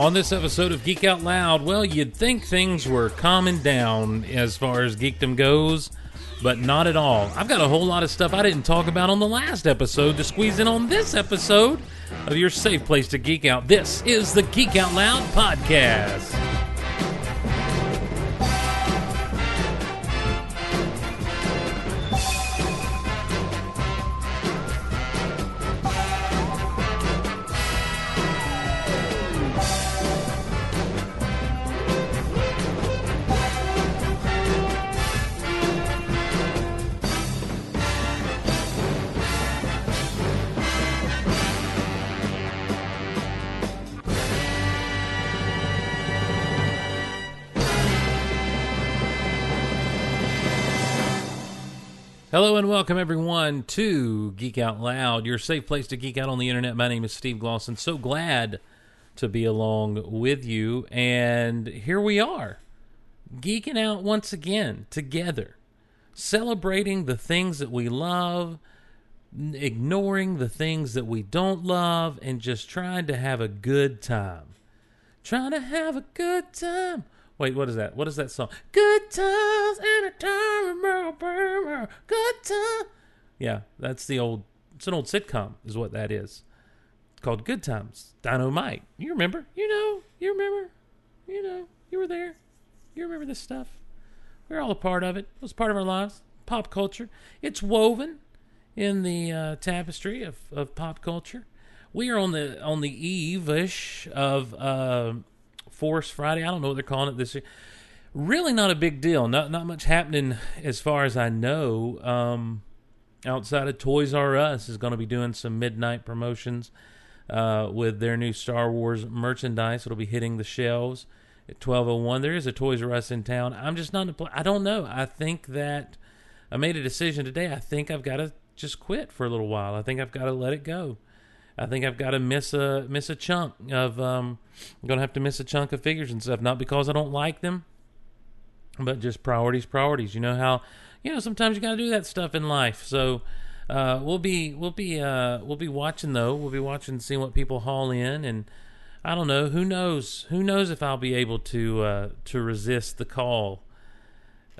On this episode of Geek Out Loud, well, you'd think things were calming down as far as geekdom goes, but not at all. I've got a whole lot of stuff I didn't talk about on the last episode to squeeze in on this episode of your safe place to geek out. This is the Geek Out Loud podcast. Welcome everyone to Geek Out Loud, your safe place to geek out on the internet. My name is Steve Glosson. So glad to be along with you. And here we are, geeking out once again together, celebrating the things that we love, ignoring the things that we don't love, and just trying to have a good time. Trying to have a good time. Wait, what is that? What is that song? Good times and a time, good time. Yeah, that's the old. It's an old sitcom, is what that is. It's called Good Times. Dino Mike. You remember? You know. You remember? You know. You were there. You remember this stuff. We're all a part of it. It was part of our lives. Pop culture. It's woven in the uh, tapestry of, of pop culture. We are on the on the eve ish of uh, Force Friday. I don't know what they're calling it this year. Really, not a big deal. Not not much happening as far as I know. Um, outside of Toys R Us is going to be doing some midnight promotions uh, with their new Star Wars merchandise. It'll be hitting the shelves at twelve oh one. There is a Toys R Us in town. I'm just not. I don't know. I think that I made a decision today. I think I've got to just quit for a little while. I think I've got to let it go. I think I've got to miss a miss a chunk of. Um, I'm gonna have to miss a chunk of figures and stuff, not because I don't like them, but just priorities, priorities. You know how, you know, sometimes you got to do that stuff in life. So uh, we'll be we'll be uh, we'll be watching though. We'll be watching, seeing what people haul in, and I don't know. Who knows? Who knows if I'll be able to uh, to resist the call?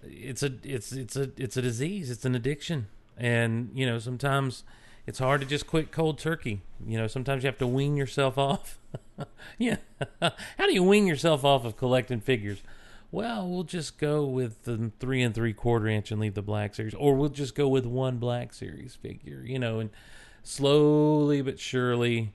It's a it's it's a it's a disease. It's an addiction, and you know sometimes it's hard to just quit cold turkey. You know, sometimes you have to wean yourself off. yeah. How do you wean yourself off of collecting figures? Well, we'll just go with the three and three quarter inch and leave the black series, or we'll just go with one black series figure, you know, and slowly but surely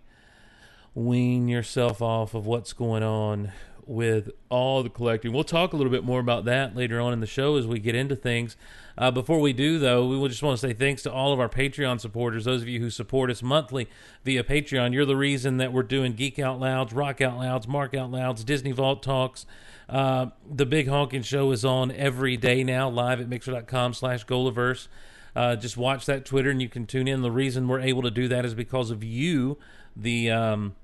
wean yourself off of what's going on with all the collecting. We'll talk a little bit more about that later on in the show as we get into things. Uh, before we do, though, we will just want to say thanks to all of our Patreon supporters, those of you who support us monthly via Patreon. You're the reason that we're doing Geek Out Louds, Rock Out Louds, Mark Out Louds, Disney Vault Talks. Uh, the Big Honking Show is on every day now, live at mixer.com slash Golaverse. Uh, just watch that Twitter and you can tune in. The reason we're able to do that is because of you, the um,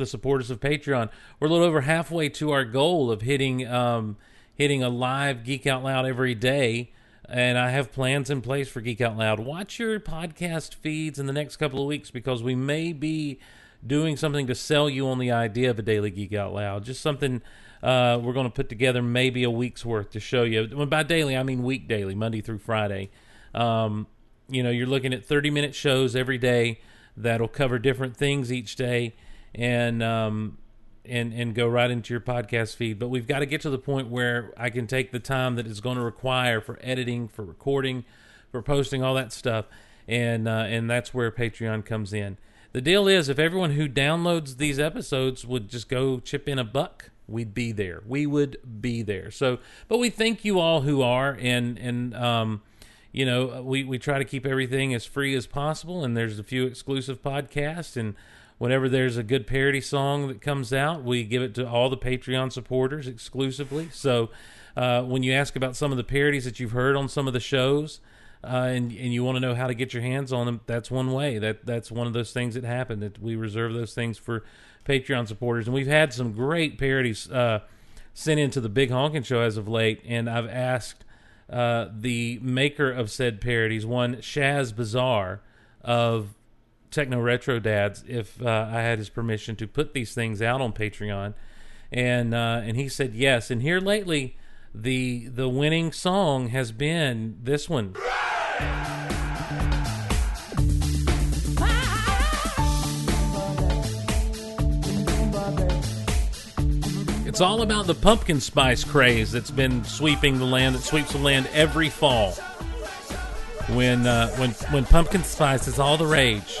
the supporters of Patreon. We're a little over halfway to our goal of hitting um, hitting a live Geek Out Loud every day. And I have plans in place for Geek Out Loud. Watch your podcast feeds in the next couple of weeks because we may be doing something to sell you on the idea of a daily Geek Out Loud. Just something uh, we're going to put together, maybe a week's worth to show you. When by daily, I mean week daily, Monday through Friday. Um, you know, you're looking at 30 minute shows every day that'll cover different things each day and um, and and go right into your podcast feed. But we've got to get to the point where I can take the time that it's going to require for editing, for recording, for posting all that stuff, and uh, and that's where Patreon comes in. The deal is, if everyone who downloads these episodes would just go chip in a buck, we'd be there. We would be there. So, but we thank you all who are, and and um, you know, we we try to keep everything as free as possible. And there's a few exclusive podcasts and whenever there's a good parody song that comes out, we give it to all the Patreon supporters exclusively. So uh, when you ask about some of the parodies that you've heard on some of the shows, uh, and and you want to know how to get your hands on them, that's one way. That that's one of those things that happen. That we reserve those things for Patreon supporters, and we've had some great parodies uh, sent into the Big Honkin' Show as of late. And I've asked uh, the maker of said parodies, one Shaz Bazaar of Techno Retro Dads if uh, I had his permission to put these things out on Patreon, and uh, and he said yes. And here lately, the the winning song has been this one. It's all about the pumpkin spice craze that's been sweeping the land, that sweeps the land every fall. When uh, when when pumpkin spice is all the rage,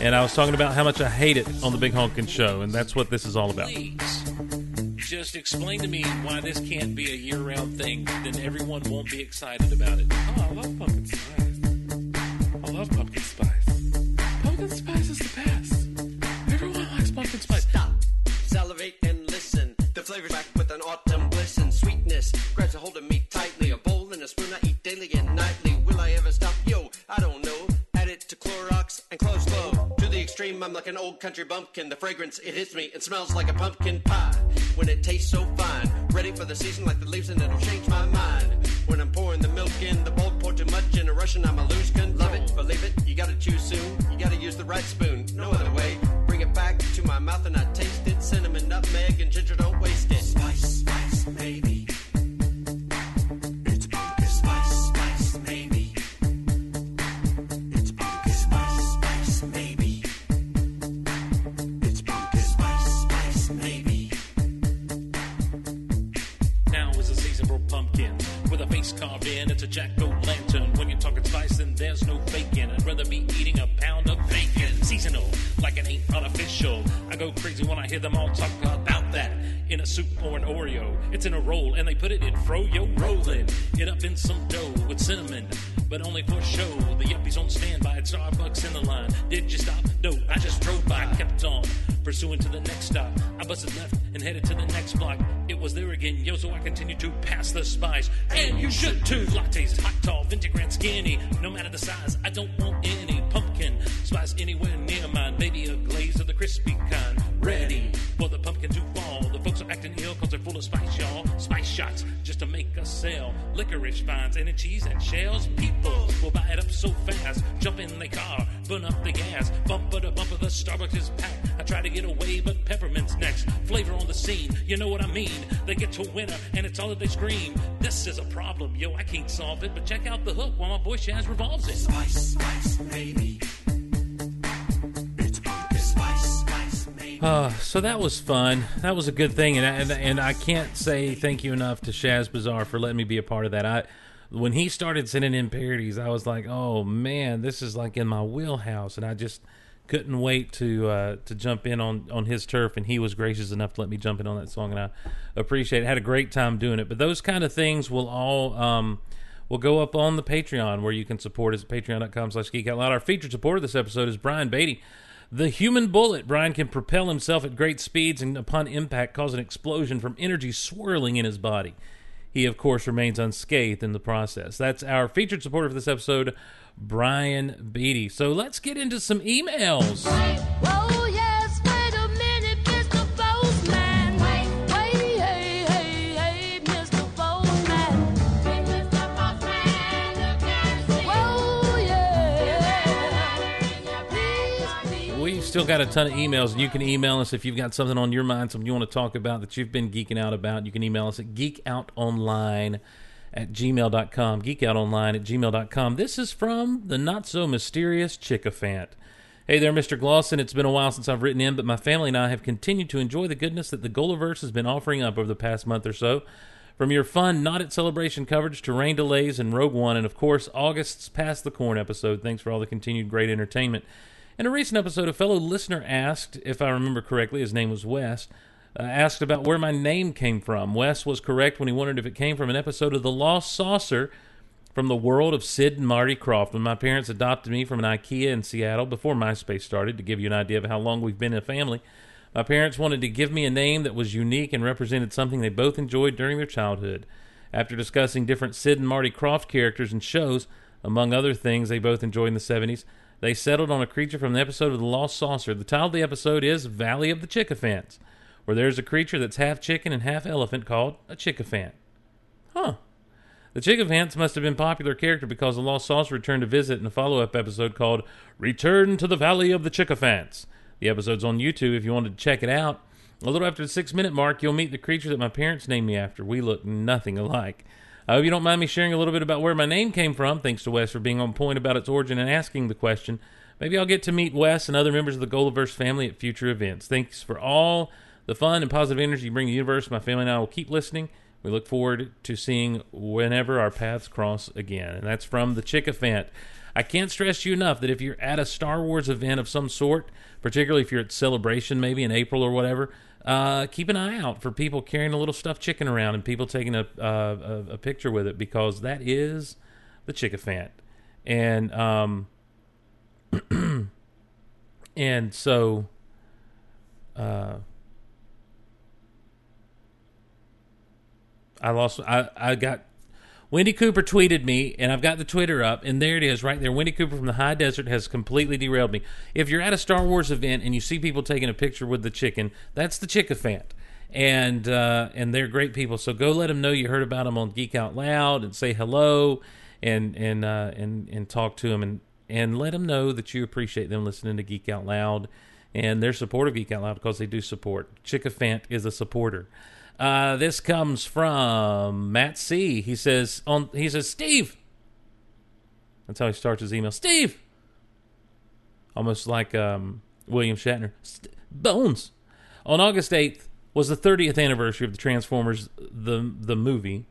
and I was talking about how much I hate it on the Big Honkin' Show, and that's what this is all about. Please, just explain to me why this can't be a year-round thing. Then everyone won't be excited about it. Oh, I love pumpkin. I love pumpkin. I'm like an old country bumpkin. The fragrance, it hits me. It smells like a pumpkin pie. When it tastes so fine. Ready for the season like the leaves and it'll change my mind. When I'm pouring the milk in the bowl, pour too much in a rush and I'ma lose control. Love it, believe it, you gotta choose soon. You gotta use the right spoon. No other way. Bring it back to my mouth and I taste it. Cinnamon, nutmeg, and ginger, don't waste it. Spice, spice, maybe. It's a jack o' lantern. When you're talking spice, then there's no faking. I'd rather be eating a pound of bacon. Seasonal, like it ain't artificial. I go crazy when I hear them all talk about that. In a soup or an Oreo, it's in a roll, and they put it in froyo rolling it up in some dough with cinnamon, but only for show. The yuppies on standby at Starbucks in the line. Did you stop? No, I just drove by, kept on pursuing to the next stop. I busted left and headed to the next block. It was there again, yo, so I continued to pass the spies. And you should too. Lattes, hot, tall, vintage, grand, skinny. No matter the size, I don't want any pumpkin spice anywhere near mine. Maybe a glaze of the crispy kind. Ready for the pumpkin to fall. The folks are acting ill because they're full of spice, y'all. Spice shots just to make us sell. Licorice vines and cheese and shells. People will buy it up so fast. Jump in the car, burn up the gas. Bumper to bumper, the Starbucks is packed. I try to get away, but peppermint's next. Flavor on the scene, you know what I mean. They get to winter, and it's all that they scream. This is a problem, yo, I can't solve it. But check out the hook while my boy Shaz revolves it. Spice, spice, maybe. Uh, so that was fun. That was a good thing, and I, and, and I can't say thank you enough to Shaz Bazaar for letting me be a part of that. I when he started sending in parodies, I was like, oh man, this is like in my wheelhouse, and I just couldn't wait to uh, to jump in on on his turf, and he was gracious enough to let me jump in on that song, and I appreciate it. Had a great time doing it. But those kind of things will all. Um, will go up on the Patreon where you can support us at patreon.com slash geek out loud. Our featured supporter this episode is Brian Beatty. The human bullet. Brian can propel himself at great speeds and upon impact cause an explosion from energy swirling in his body. He, of course, remains unscathed in the process. That's our featured supporter for this episode, Brian Beatty. So let's get into some emails. Whoa, still got a ton of emails, and you can email us if you've got something on your mind, something you want to talk about that you've been geeking out about. You can email us at geekoutonline at gmail.com, geekoutonline at gmail.com. This is from the not so mysterious Chickafant. Hey there, Mr. Glosson. It's been a while since I've written in, but my family and I have continued to enjoy the goodness that the Golaverse has been offering up over the past month or so. From your fun Not at Celebration coverage to rain delays and Rogue One, and of course, August's Past the Corn episode. Thanks for all the continued great entertainment. In a recent episode, a fellow listener asked, if I remember correctly, his name was Wes, uh, asked about where my name came from. Wes was correct when he wondered if it came from an episode of The Lost Saucer from the world of Sid and Marty Krofft. When my parents adopted me from an IKEA in Seattle before MySpace started, to give you an idea of how long we've been a family, my parents wanted to give me a name that was unique and represented something they both enjoyed during their childhood. After discussing different Sid and Marty Krofft characters and shows, among other things they both enjoyed in the 70s, they settled on a creature from the episode of The Lost Saucer. The title of the episode is Valley of the Chickafants, where there's a creature that's half chicken and half elephant called a chickafant. Huh. The Chickafants must have been popular character because the Lost Saucer returned to visit in a follow-up episode called "Return to the Valley of the Chickafants." The episode's on YouTube if you wanted to check it out. A little after the six-minute mark, you'll meet the creature that my parents named me after. We look nothing alike. I hope you don't mind me sharing a little bit about where my name came from. Thanks to Wes for being on point about its origin and asking the question. Maybe I'll get to meet Wes and other members of the Golaverse family at future events. Thanks for all the fun and positive energy you bring the universe. My family and I will keep listening. We look forward to seeing whenever our paths cross again. And that's from the Chickafant. I can't stress you enough that if you're at a Star Wars event of some sort, particularly if you're at Celebration maybe in April or whatever, uh, keep an eye out for people carrying a little stuffed chicken around and people taking a, a, a picture with it because that is the Chickafant. And, um, and so, uh, I lost. I I got. Wendy Cooper tweeted me, and I've got the Twitter up, and there it is, right there. Wendy Cooper from the High Desert has completely derailed me. If you're at a Star Wars event and you see people taking a picture with the chicken, that's the Chickafant, and uh, and they're great people. So go let them know you heard about them on Geek Out Loud, and say hello, and and uh, and and talk to them, and and let them know that you appreciate them listening to Geek Out Loud, and their support of Geek Out Loud because they do support. Chickafant is a supporter. Uh, this comes from Matt C. He says on he says Steve. That's how he starts his email. Steve, almost like um, William Shatner. St- Bones. On August eighth was the 30th anniversary of the Transformers the the movie,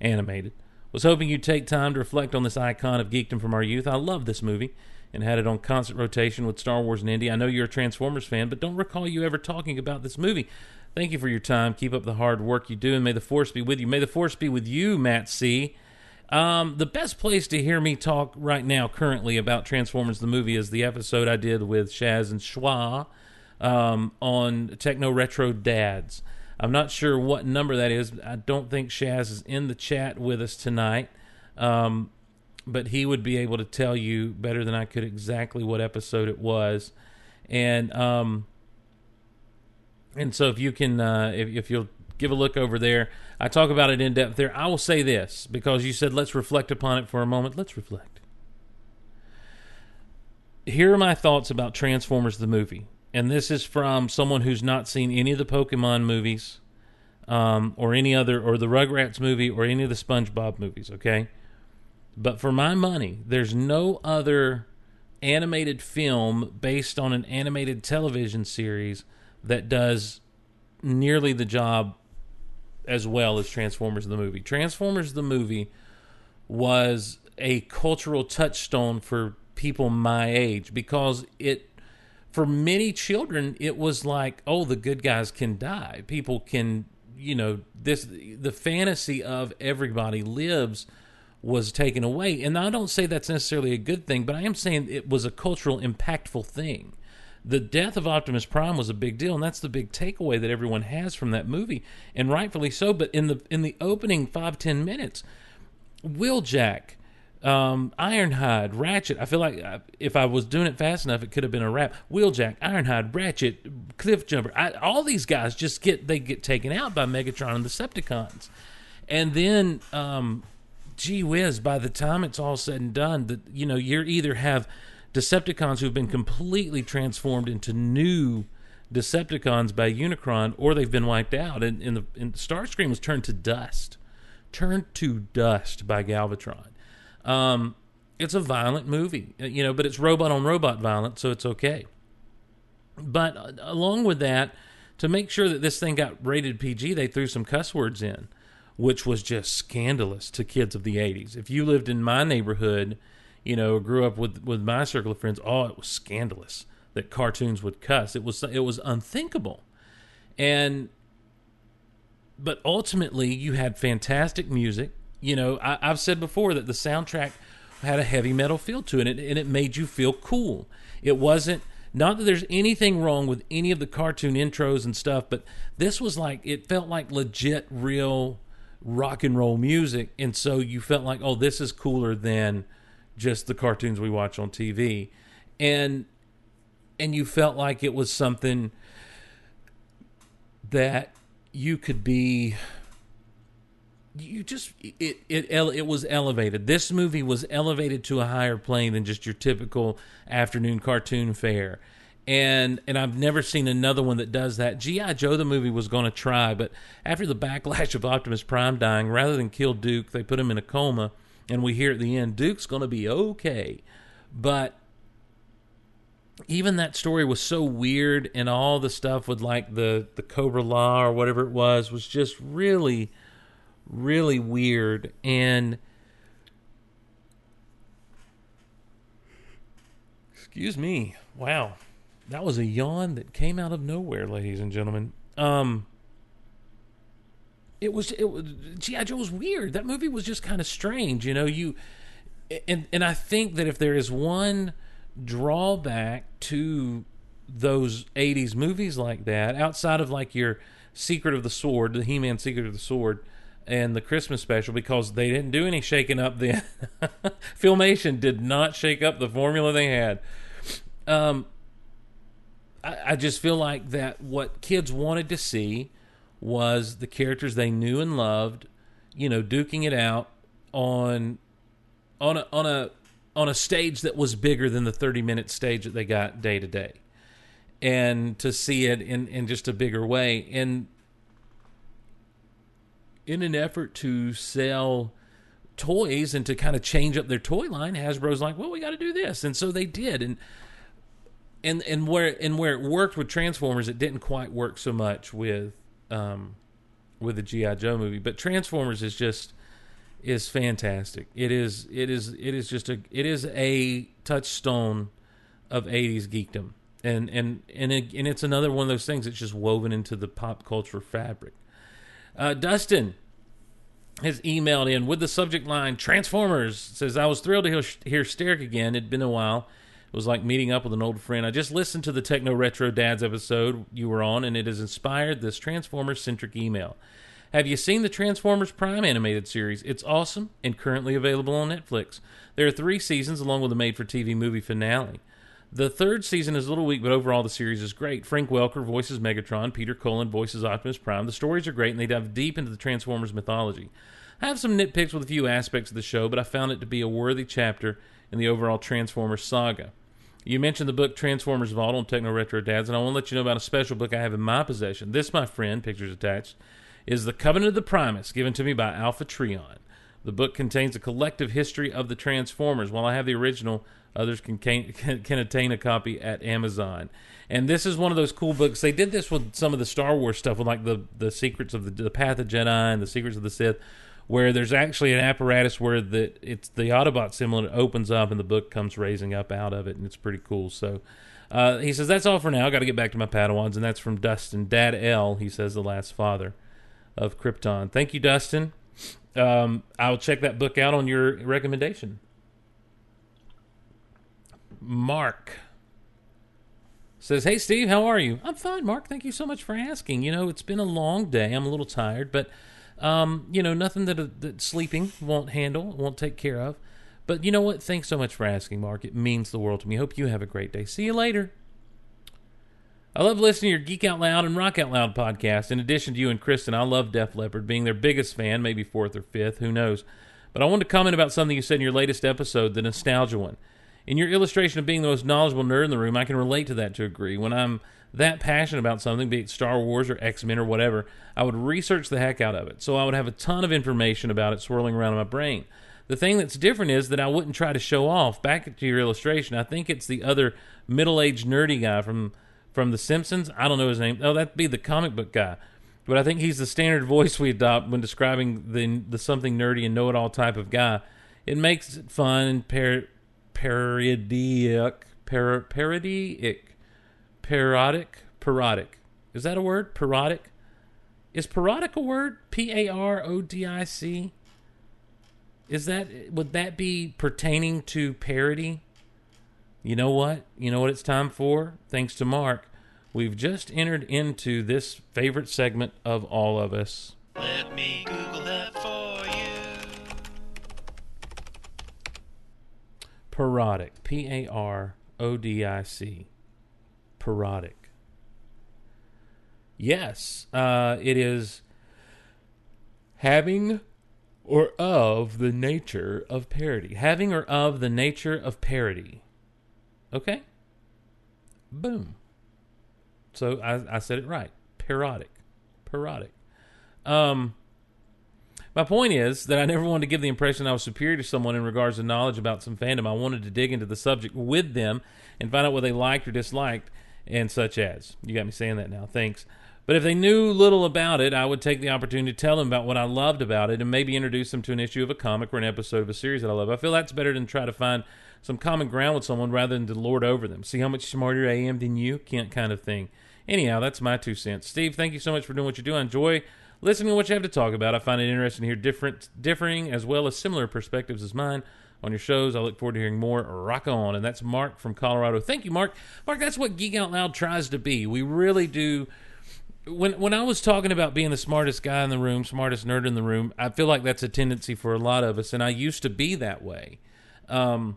animated. Was hoping you'd take time to reflect on this icon of geekdom from our youth. I love this movie and had it on constant rotation with Star Wars and Indy. I know you're a Transformers fan, but don't recall you ever talking about this movie. Thank you for your time. Keep up the hard work you do, and may the force be with you. May the force be with you, Matt C. Um, the best place to hear me talk right now, currently, about Transformers the movie is the episode I did with Shaz and Schwa um, on Techno Retro Dads. I'm not sure what number that is. I don't think Shaz is in the chat with us tonight, um, but he would be able to tell you better than I could exactly what episode it was. And um, and so if you can, uh, if, if you'll give a look over there, I talk about it in depth there. I will say this because you said let's reflect upon it for a moment. Let's reflect. Here are my thoughts about Transformers the movie, and this is from someone who's not seen any of the Pokemon movies, um, or any other, or the Rugrats movie, or any of the SpongeBob movies. Okay, but for my money, there's no other animated film based on an animated television series that does nearly the job as well as Transformers the movie. Transformers the movie was a cultural touchstone for people my age because it for many children it was like oh the good guys can die. People can you know this the fantasy of everybody lives was taken away. And i don't say that's necessarily a good thing but i am saying it was a cultural impactful thing the death of Optimus Prime was a big deal, and that's the big takeaway that everyone has from that movie, and rightfully so. But in the in the opening five ten minutes, Wheeljack, um, Ironhide, Ratchet. I feel like uh, if I was doing it fast enough, it could have been a rap. Wheeljack, Ironhide, Ratchet, Cliffjumper. I, all these guys just get they get taken out by Megatron and the Decepticons, and then. Um, Gee whiz! By the time it's all said and done, that you know you're either have Decepticons who've been completely transformed into new Decepticons by Unicron, or they've been wiped out. And, and, the, and Starscream was turned to dust, turned to dust by Galvatron. Um, it's a violent movie, uh, you know, but it's robot on robot violence, so it's okay. But uh, along with that, to make sure that this thing got rated PG, they threw some cuss words in, which was just scandalous to kids of the 80s. If you lived in my neighborhood, you know, grew up with with my circle of friends, oh, it was scandalous that cartoons would cuss. It was it was unthinkable, and but ultimately, you had fantastic music. You know, I, I've said before that the soundtrack had a heavy metal feel to it, and it, and it made you feel cool. It wasn't not that there's anything wrong with any of the cartoon intros and stuff, but this was like it felt like legit, real rock and roll music, and so you felt like, oh, this is cooler than just the cartoons we watch on TV, and and you felt like it was something that you could be you just it it it was elevated. This movie was elevated to a higher plane than just your typical afternoon cartoon fare. And and I've never seen another one that does that. GI Joe the movie was going to try, but after the backlash of Optimus Prime dying, rather than kill Duke, they put him in a coma, and we hear at the end Duke's going to be okay. But even that story was so weird, and all the stuff with like the the Cobra-La or whatever it was was just really really weird. And excuse me. Wow. That was a yawn that came out of nowhere ladies and gentlemen. Um it was it was gi joe was weird that movie was just kind of strange you know you and and i think that if there is one drawback to those 80s movies like that outside of like your secret of the sword the he-man secret of the sword and the Christmas special because they didn't do any shaking up then. Filmation did not shake up the formula they had. Um, I, I just feel like that what kids wanted to see was the characters they knew and loved, you know, duking it out on on a on a on a stage that was bigger than the 30 minute stage that they got day to day. And to see it in, in just a bigger way. And in an effort to sell toys and to kind of change up their toy line, Hasbro's like, "Well, we got to do this," and so they did. And and and where and where it worked with Transformers, it didn't quite work so much with um, with the GI Joe movie. But Transformers is just is fantastic. It is it is it is just a it is a touchstone of 80s geekdom. And and and it, and it's another one of those things that's just woven into the pop culture fabric. Uh, Dustin has emailed in with the subject line Transformers. Says, I was thrilled to hear, hear Steric again. It'd been a while. It was like meeting up with an old friend. I just listened to the Techno Retro Dads episode you were on, and it has inspired this Transformers centric email. Have you seen the Transformers Prime animated series? It's awesome and currently available on Netflix. There are three seasons along with a made for TV movie finale. The third season is a little weak, but overall the series is great. Frank Welker voices Megatron, Peter Cullen voices Optimus Prime. The stories are great and they dive deep into the Transformers mythology. I have some nitpicks with a few aspects of the show, but I found it to be a worthy chapter in the overall Transformers saga. You mentioned the book Transformers Vault on Techno Retro Dads, and I want to let you know about a special book I have in my possession. This, my friend, pictures attached, is The Covenant of the Primus, given to me by Alpha Trion. The book contains a collective history of the Transformers. While I have the original, others can, can, can attain a copy at Amazon. And this is one of those cool books. They did this with some of the Star Wars stuff, with like the, the secrets of the, the Path of Jedi and the secrets of the Sith, where there's actually an apparatus where the it's the Autobot symbol it opens up and the book comes raising up out of it, and it's pretty cool. So. Uh, he says that's all for now. Got to get back to my Padawans, and that's from Dustin Dad L. He says the last father of Krypton. Thank you, Dustin. Um, I'll check that book out on your recommendation. Mark says, Hey, Steve, how are you? I'm fine, Mark. Thank you so much for asking. You know, it's been a long day. I'm a little tired, but, um, you know, nothing that, that sleeping won't handle, won't take care of. But you know what? Thanks so much for asking, Mark. It means the world to me. Hope you have a great day. See you later. I love listening to your Geek Out Loud and Rock Out Loud podcast. In addition to you and Kristen, I love Def Leppard, being their biggest fan, maybe fourth or fifth, who knows. But I wanted to comment about something you said in your latest episode, the nostalgia one. In your illustration of being the most knowledgeable nerd in the room, I can relate to that to a degree. When I'm that passionate about something, be it Star Wars or X Men or whatever, I would research the heck out of it. So I would have a ton of information about it swirling around in my brain. The thing that's different is that I wouldn't try to show off. Back to your illustration, I think it's the other middle aged nerdy guy from from The Simpsons. I don't know his name. Oh, that'd be the comic book guy. But I think he's the standard voice we adopt when describing the the something nerdy and know it all type of guy. It makes it fun and par- par- parodic, parodic. Is that a word? Parodic. Is parodic a word? P A R O D I C. Is that would that be pertaining to parody? You know what? You know what it's time for? Thanks to Mark, we've just entered into this favorite segment of all of us. Let me Google that for you. Parodic. P A R O D I C. Parodic. Yes, uh, it is having or of the nature of parody. Having or of the nature of parody. Okay? Boom. So I, I said it right. Parodic. Parodic. Um, my point is that I never wanted to give the impression I was superior to someone in regards to knowledge about some fandom. I wanted to dig into the subject with them and find out what they liked or disliked and such as. You got me saying that now. Thanks. But if they knew little about it, I would take the opportunity to tell them about what I loved about it and maybe introduce them to an issue of a comic or an episode of a series that I love. I feel that's better than try to find some common ground with someone rather than to lord over them. See how much smarter I am than you? Can't kind of thing. Anyhow, that's my two cents. Steve, thank you so much for doing what you do. I enjoy listening to what you have to talk about. I find it interesting to hear different, differing as well as similar perspectives as mine on your shows. I look forward to hearing more. Rock on. And that's Mark from Colorado. Thank you, Mark. Mark, that's what Geek Out Loud tries to be. We really do. When when I was talking about being the smartest guy in the room, smartest nerd in the room, I feel like that's a tendency for a lot of us, and I used to be that way. Um,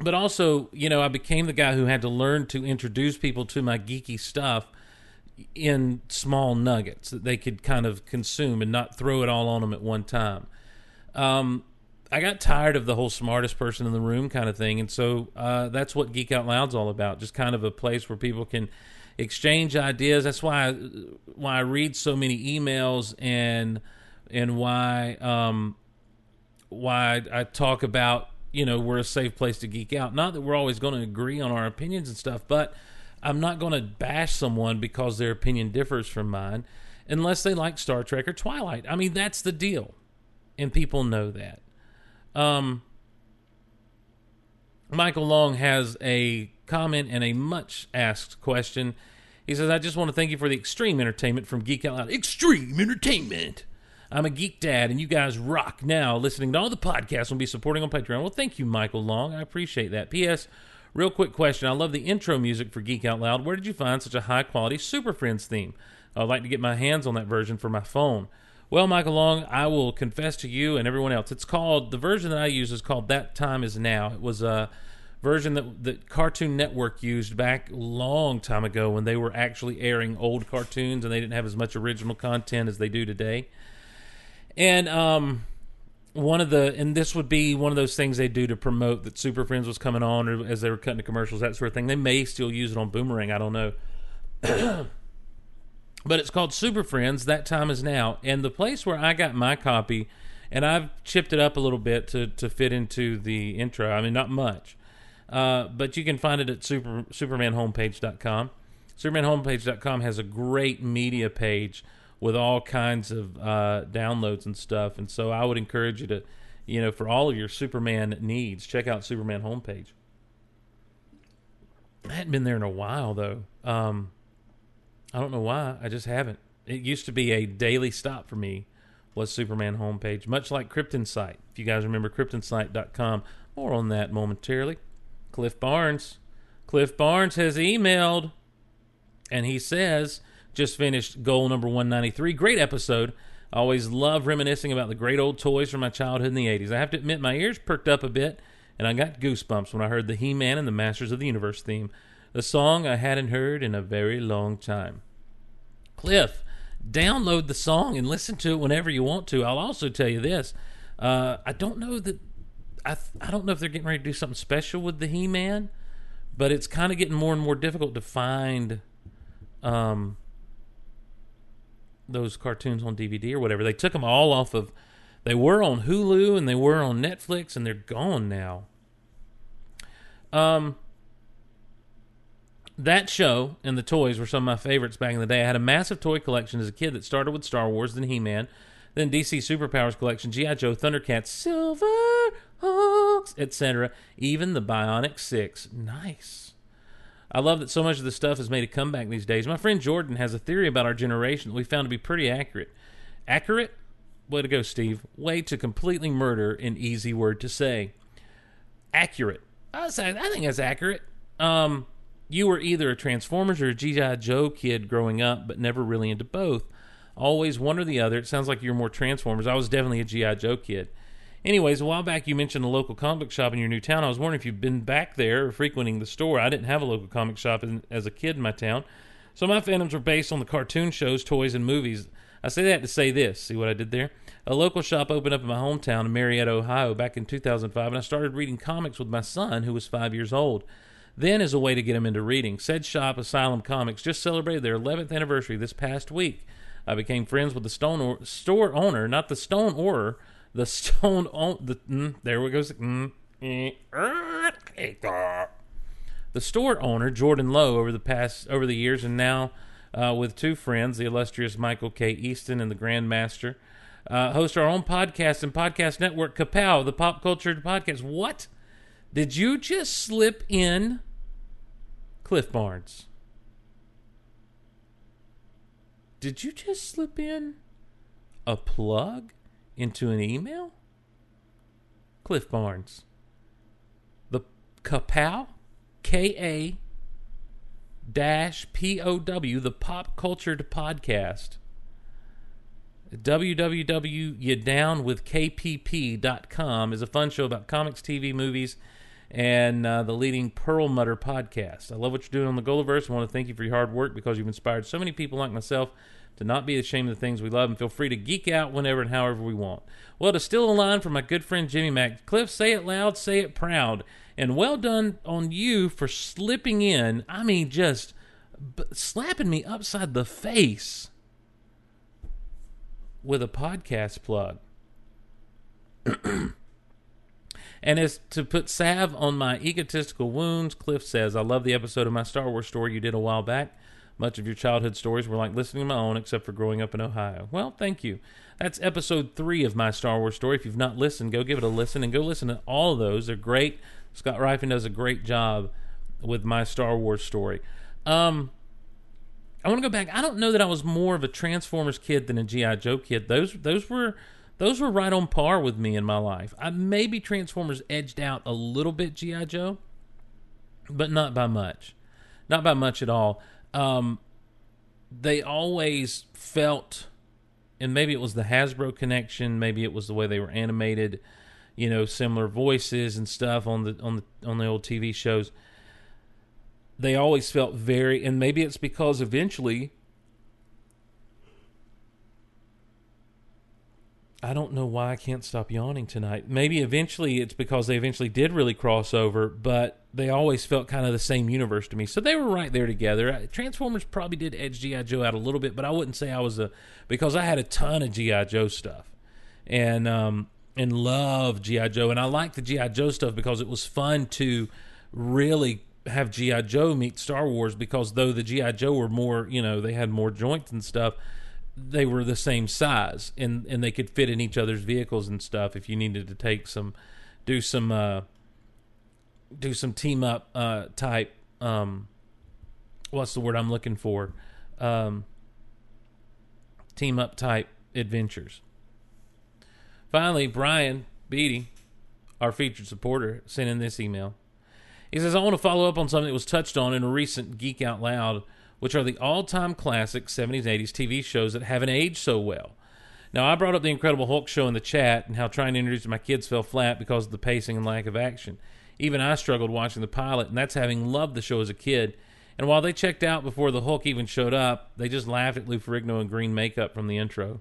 but also, you know, I became the guy who had to learn to introduce people to my geeky stuff in small nuggets that they could kind of consume and not throw it all on them at one time. Um, I got tired of the whole smartest person in the room kind of thing, and so uh, that's what Geek Out Loud's all about. Just kind of a place where people can exchange ideas. That's why I, why I read so many emails and and why um, why I talk about you know we're a safe place to geek out. Not that we're always going to agree on our opinions and stuff, but I'm not going to bash someone because their opinion differs from mine, unless they like Star Trek or Twilight. I mean that's the deal, and people know that. Um, Michael Long has a comment and a much asked question. He says, I just want to thank you for the extreme entertainment from Geek Out Loud. Extreme entertainment. I'm a geek dad, and you guys rock. Now, listening to all the podcasts will be supporting on Patreon. Well, thank you, Michael Long. I appreciate that. P.S. Real quick question. I love the intro music for Geek Out Loud. Where did you find such a high quality Super Friends theme? I'd like to get my hands on that version for my phone. Well, Michael Long, I will confess to you and everyone else. It's called the version that I use is called "That Time Is Now." It was a version that that Cartoon Network used back long time ago when they were actually airing old cartoons and they didn't have as much original content as they do today. And um, one of the and this would be one of those things they do to promote that Super Friends was coming on or as they were cutting the commercials, that sort of thing. They may still use it on Boomerang. I don't know. but it's called Super Friends. That time is now, and the place where I got my copy, and I've chipped it up a little bit to to fit into the intro. I mean, not much, uh, but you can find it at super supermanhomepage.com. Supermanhomepage.com has a great media page with all kinds of uh, downloads and stuff, and so I would encourage you to, you know, for all of your Superman needs, check out Superman homepage. I hadn't been there in a while though. Um, I don't know why. I just haven't. It used to be a daily stop for me. Was Superman homepage, much like Krypton site. If you guys remember KryptonSite.com, more on that momentarily. Cliff Barnes, Cliff Barnes has emailed, and he says, just finished goal number one ninety three. Great episode. I always love reminiscing about the great old toys from my childhood in the eighties. I have to admit, my ears perked up a bit, and I got goosebumps when I heard the He Man and the Masters of the Universe theme a song I hadn't heard in a very long time. Cliff, download the song and listen to it whenever you want to. I'll also tell you this: uh, I don't know that I I don't know if they're getting ready to do something special with the He Man, but it's kind of getting more and more difficult to find um, those cartoons on DVD or whatever. They took them all off of. They were on Hulu and they were on Netflix, and they're gone now. Um, that show and the toys were some of my favorites back in the day. I had a massive toy collection as a kid that started with Star Wars, then He Man, then DC Superpowers collection, G.I. Joe, Thundercats, Silver Hawks, etc. Even the Bionic Six. Nice. I love that so much of the stuff has made a comeback these days. My friend Jordan has a theory about our generation that we found to be pretty accurate. Accurate? Way to go, Steve. Way to completely murder an easy word to say. Accurate. I, I think that's accurate. Um, you were either a Transformers or a G.I. Joe kid growing up, but never really into both. Always one or the other. It sounds like you're more Transformers. I was definitely a G.I. Joe kid. Anyways, a while back you mentioned a local comic shop in your new town. I was wondering if you've been back there or frequenting the store. I didn't have a local comic shop in, as a kid in my town. So my fandoms were based on the cartoon shows, toys, and movies. I say that to say this. See what I did there? A local shop opened up in my hometown of Marietta, Ohio, back in 2005, and I started reading comics with my son, who was five years old. Then, as a way to get him into reading, said shop, Asylum Comics, just celebrated their 11th anniversary this past week. I became friends with the stone or, store owner, not the stone orer, the stone on the mm, there we goes. Mm, eh, er, the store owner Jordan Lowe over the past over the years, and now uh, with two friends, the illustrious Michael K. Easton and the Grandmaster, uh, host our own podcast and podcast network, Kapow, the Pop Culture Podcast. What did you just slip in, Cliff Barnes? Did you just slip in a plug into an email? Cliff Barnes. The Kapow, K A dash P O W, the Pop Cultured Podcast. www.youdownwithkpp.com is a fun show about comics, TV, movies, and uh, the leading Pearl Mutter podcast. I love what you're doing on the Golaverse. I want to thank you for your hard work because you've inspired so many people like myself to not be ashamed of the things we love and feel free to geek out whenever and however we want. Well, to steal a line from my good friend Jimmy Mack, Cliff, say it loud, say it proud, and well done on you for slipping in. I mean, just b- slapping me upside the face with a podcast plug. And as to put salve on my egotistical wounds, Cliff says, I love the episode of my Star Wars story you did a while back. Much of your childhood stories were like listening to my own, except for growing up in Ohio. Well, thank you. That's episode three of my Star Wars story. If you've not listened, go give it a listen and go listen to all of those. They're great. Scott Rifen does a great job with my Star Wars story. Um, I want to go back. I don't know that I was more of a Transformers kid than a GI Joe kid. Those those were those were right on par with me in my life. I maybe Transformers edged out a little bit GI Joe, but not by much, not by much at all. Um, they always felt, and maybe it was the Hasbro connection, maybe it was the way they were animated, you know, similar voices and stuff on the on the on the old TV shows. They always felt very, and maybe it's because eventually I don't know why I can't stop yawning tonight. Maybe eventually it's because they eventually did really cross over, but they always felt kind of the same universe to me. So they were right there together. Transformers probably did edge GI Joe out a little bit, but I wouldn't say I was a because I had a ton of GI Joe stuff, and um and love GI Joe, and I liked the GI Joe stuff because it was fun to really have GI Joe meet Star Wars because though the GI Joe were more, you know, they had more joints and stuff they were the same size and and they could fit in each other's vehicles and stuff if you needed to take some do some uh do some team up uh type um what's the word I'm looking for? Um team up type adventures. Finally Brian Beatty our featured supporter sent in this email. He says I want to follow up on something that was touched on in a recent Geek Out Loud which are the all time classic 70s 80s TV shows that haven't aged so well. Now, I brought up the Incredible Hulk show in the chat and how trying to introduce my kids fell flat because of the pacing and lack of action. Even I struggled watching the pilot, and that's having loved the show as a kid. And while they checked out before the Hulk even showed up, they just laughed at Lou Ferrigno and green makeup from the intro.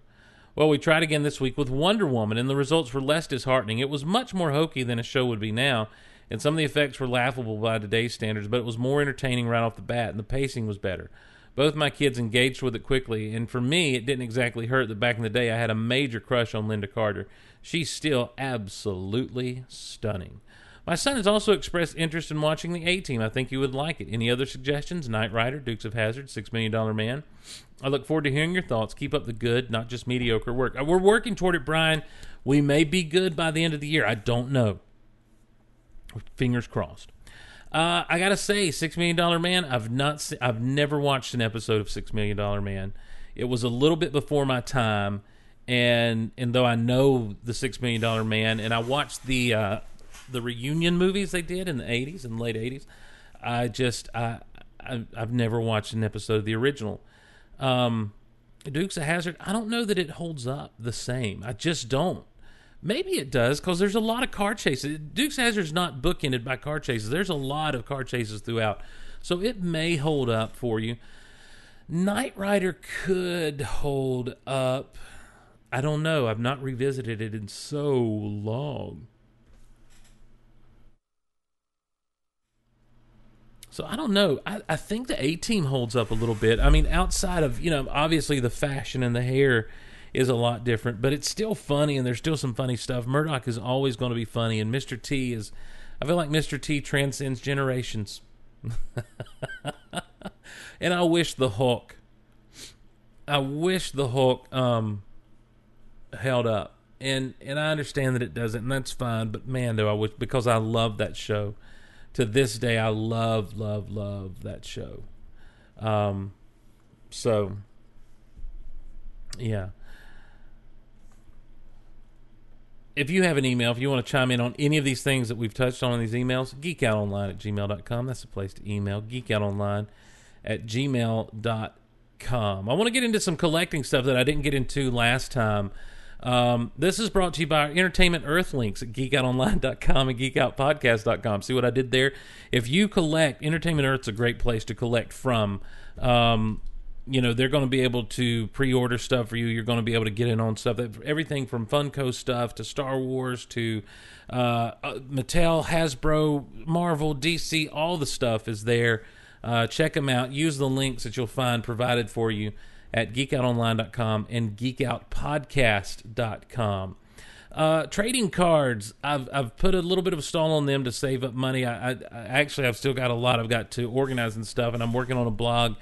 Well, we tried again this week with Wonder Woman, and the results were less disheartening. It was much more hokey than a show would be now, and some of the effects were laughable by today's standards, but it was more entertaining right off the bat, and the pacing was better. Both my kids engaged with it quickly, and for me, it didn't exactly hurt that back in the day I had a major crush on Lynda Carter. She's still absolutely stunning. My son has also expressed interest in watching the A Team. I think you would like it. Any other suggestions? Knight Rider, Dukes of Hazzard, Six Million Dollar Man. I look forward to hearing your thoughts. Keep up the good, not just mediocre work. Uh, We're working toward it, Brian. We may be good by the end of the year. I don't know. Fingers crossed. Uh, I gotta say, Six Million Dollar Man. I've not. Se- I've never watched an episode of Six Million Dollar Man. It was a little bit before my time, and and though I know the Six Million Dollar Man, and I watched the uh, the reunion movies they did in the '80s and late '80s, I just I, I I've never watched an episode of the original. Um, Dukes of Hazzard. I don't know that it holds up the same. I just don't. Maybe it does because there's a lot of car chases. Dukes Hazzard's not bookended by car chases. There's a lot of car chases throughout, so it may hold up for you. Knight Rider could hold up. I don't know. I've not revisited it in so long. So I don't know. I, I think the A team holds up a little bit. I mean, outside of, you know, obviously the fashion and the hair is a lot different, but it's still funny and there's still some funny stuff. Murdock is always going to be funny, and Mr. T is, I feel like Mr. T transcends generations. and I wish the Hulk, I wish the Hulk um, held up. And and I understand that it doesn't, and that's fine. But man, do I wish because I love that show. To this day, I love, love, love that show. Um, so yeah. If you have an email, if you want to chime in on any of these things that we've touched on in these emails, geekoutonline at gmail.com. That's the place to email. Geekoutonline at gmail.com. I want to get into some collecting stuff that I didn't get into last time. Um, this is brought to you by our entertainment earthlinks at geekoutonline.com and geekoutpodcast.com. See what I did there? If you collect, Entertainment Earth's a great place to collect from. Um, you know, they're going to be able to pre order stuff for you. You're going to be able to get in on stuff. Everything from Funko stuff to Star Wars to uh, uh, Mattel, Hasbro, Marvel, DC, all the stuff is there. Uh, check them out. Use the links that you'll find provided for you at geekoutonline.com and geekoutpodcast.com. Uh, trading cards, I've I've put a little bit of a stall on them to save up money. I, I, I actually I've still got a lot I've got to organize and stuff, and I'm working on a blog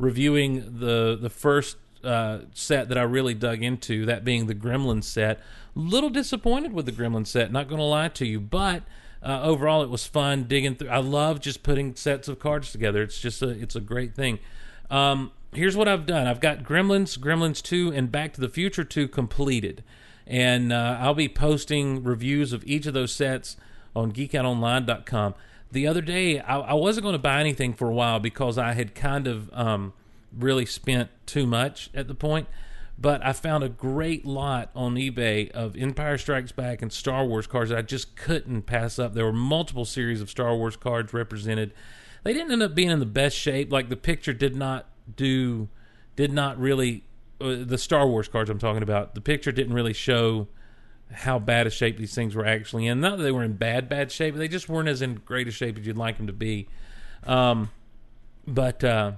reviewing the the first uh, set that I really dug into, that being the Gremlin set. Little disappointed with the Gremlin set, not going to lie to you, but uh, overall it was fun digging through. I love just putting sets of cards together. It's just a it's a great thing. Um, here's what I've done. I've got Gremlins, Gremlins 2, and Back to the Future 2 completed. And uh, I'll be posting reviews of each of those sets on geekoutonline.com. The other day, I, I wasn't going to buy anything for a while because I had kind of um, really spent too much at the point. But I found a great lot on eBay of Empire Strikes Back and Star Wars cards that I just couldn't pass up. There were multiple series of Star Wars cards represented. They didn't end up being in the best shape. Like the picture did not do, did not really, uh, the Star Wars cards I'm talking about, the picture didn't really show how bad a shape these things were actually in. Not that they were in bad, bad shape, they just weren't as in great a shape as you'd like them to be. Um, but, uh,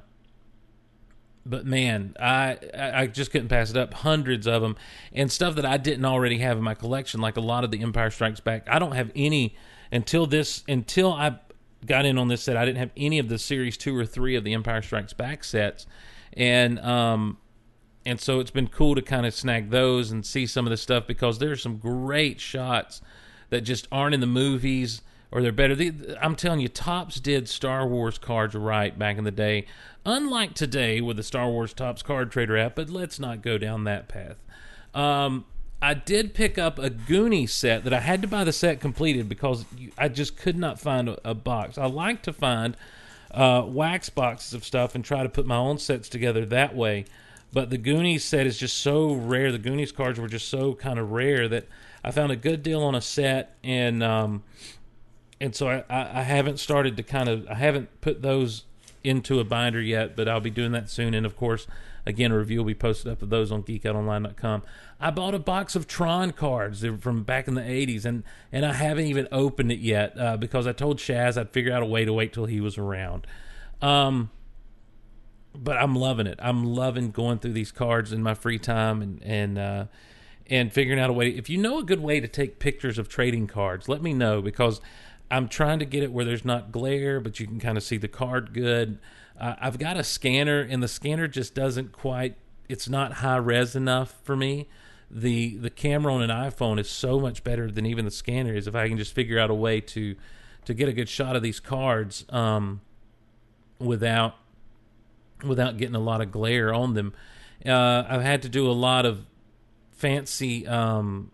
but man, I I just couldn't pass it up. Hundreds of them and stuff that I didn't already have in my collection, like a lot of the Empire Strikes Back. I don't have any until this until I got in on this set. I didn't have any of the series two or three of the Empire Strikes Back sets, and um and so it's been cool to kind of snag those and see some of the stuff because there's some great shots that just aren't in the movies or they're better. The, I'm telling you, Topps did Star Wars cards right back in the day. Unlike today with the Star Wars Topps card trader app, but let's not go down that path. Um, I did pick up a Goonie set that I had to buy the set completed because you, I just could not find a, a box. I like to find uh, wax boxes of stuff and try to put my own sets together that way. But the Goonies set is just so rare. The Goonies cards were just so kind of rare that I found a good deal on a set, and um, and so I, I, haven't started to kind of I haven't put those into a binder yet, but I'll be doing that soon. And of course, again, a review will be posted up of those on geekoutonline.com. I bought a box of Tron cards from back in the 80s, and, and I haven't even opened it yet uh, because I told Shaz I'd figure out a way to wait till he was around. Um, but I'm loving it. I'm loving going through these cards in my free time and and uh, and figuring out a way. If you know a good way to take pictures of trading cards, let me know because I'm trying to get it where there's not glare, but you can kind of see the card good. Uh, I've got a scanner, and the scanner just doesn't quite. It's not high res enough for me. the The camera on an iPhone is so much better than even the scanner is. If I can just figure out a way to to get a good shot of these cards um, without without getting a lot of glare on them. Uh, I've had to do a lot of fancy um,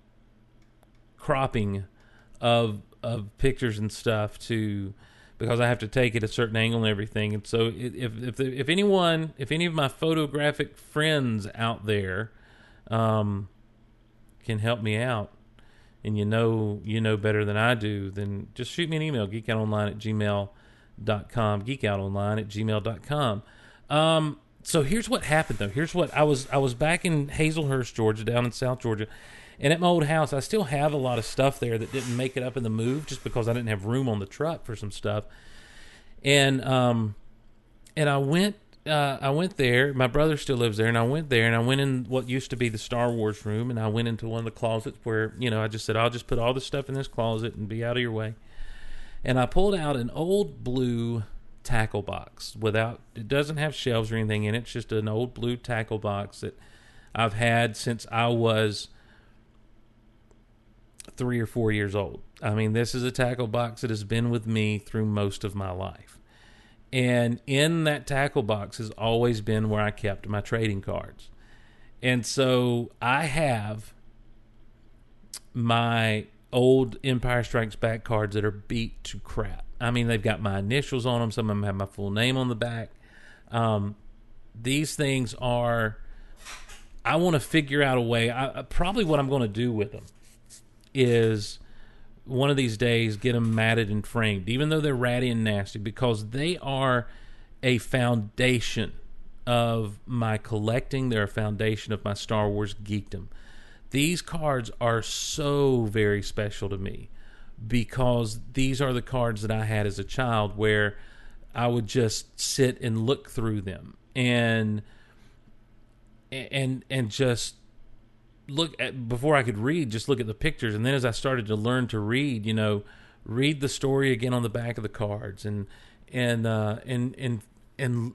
cropping of of pictures and stuff to because I have to take it a certain angle and everything. And so if if if anyone if any of my photographic friends out there um, can help me out and you know you know better than I do, then just shoot me an email, geekoutonline at gmail.com, geekoutonline at gmail.com. Um, so here's what happened though. Here's what I was I was back in Hazelhurst, Georgia, down in South Georgia, and at my old house, I still have a lot of stuff there that didn't make it up in the move just because I didn't have room on the truck for some stuff. And um, and I went uh, I went there. My brother still lives there, and I went there and I went in what used to be the Star Wars room, and I went into one of the closets where you know I just said I'll just put all the stuff in this closet and be out of your way. And I pulled out an old blue tackle box without it doesn't have shelves or anything in it. It's just an old blue tackle box that I've had since I was three or four years old. I mean, this is a tackle box that has been with me through most of my life. And in that tackle box has always been where I kept my trading cards. And so I have my old Empire Strikes Back cards that are beat to crap. I mean, they've got my initials on them. Some of them have my full name on the back. Um, these things are. I want to figure out a way. I, probably what I'm going to do with them is one of these days get them matted and framed, even though they're ratty and nasty, because they are a foundation of my collecting. They're a foundation of my Star Wars geekdom. These cards are so very special to me because these are the cards that I had as a child where I would just sit and look through them and and and just look at before I could read, just look at the pictures, and then as I started to learn to read, you know, read the story again on the back of the cards, and and uh, and and and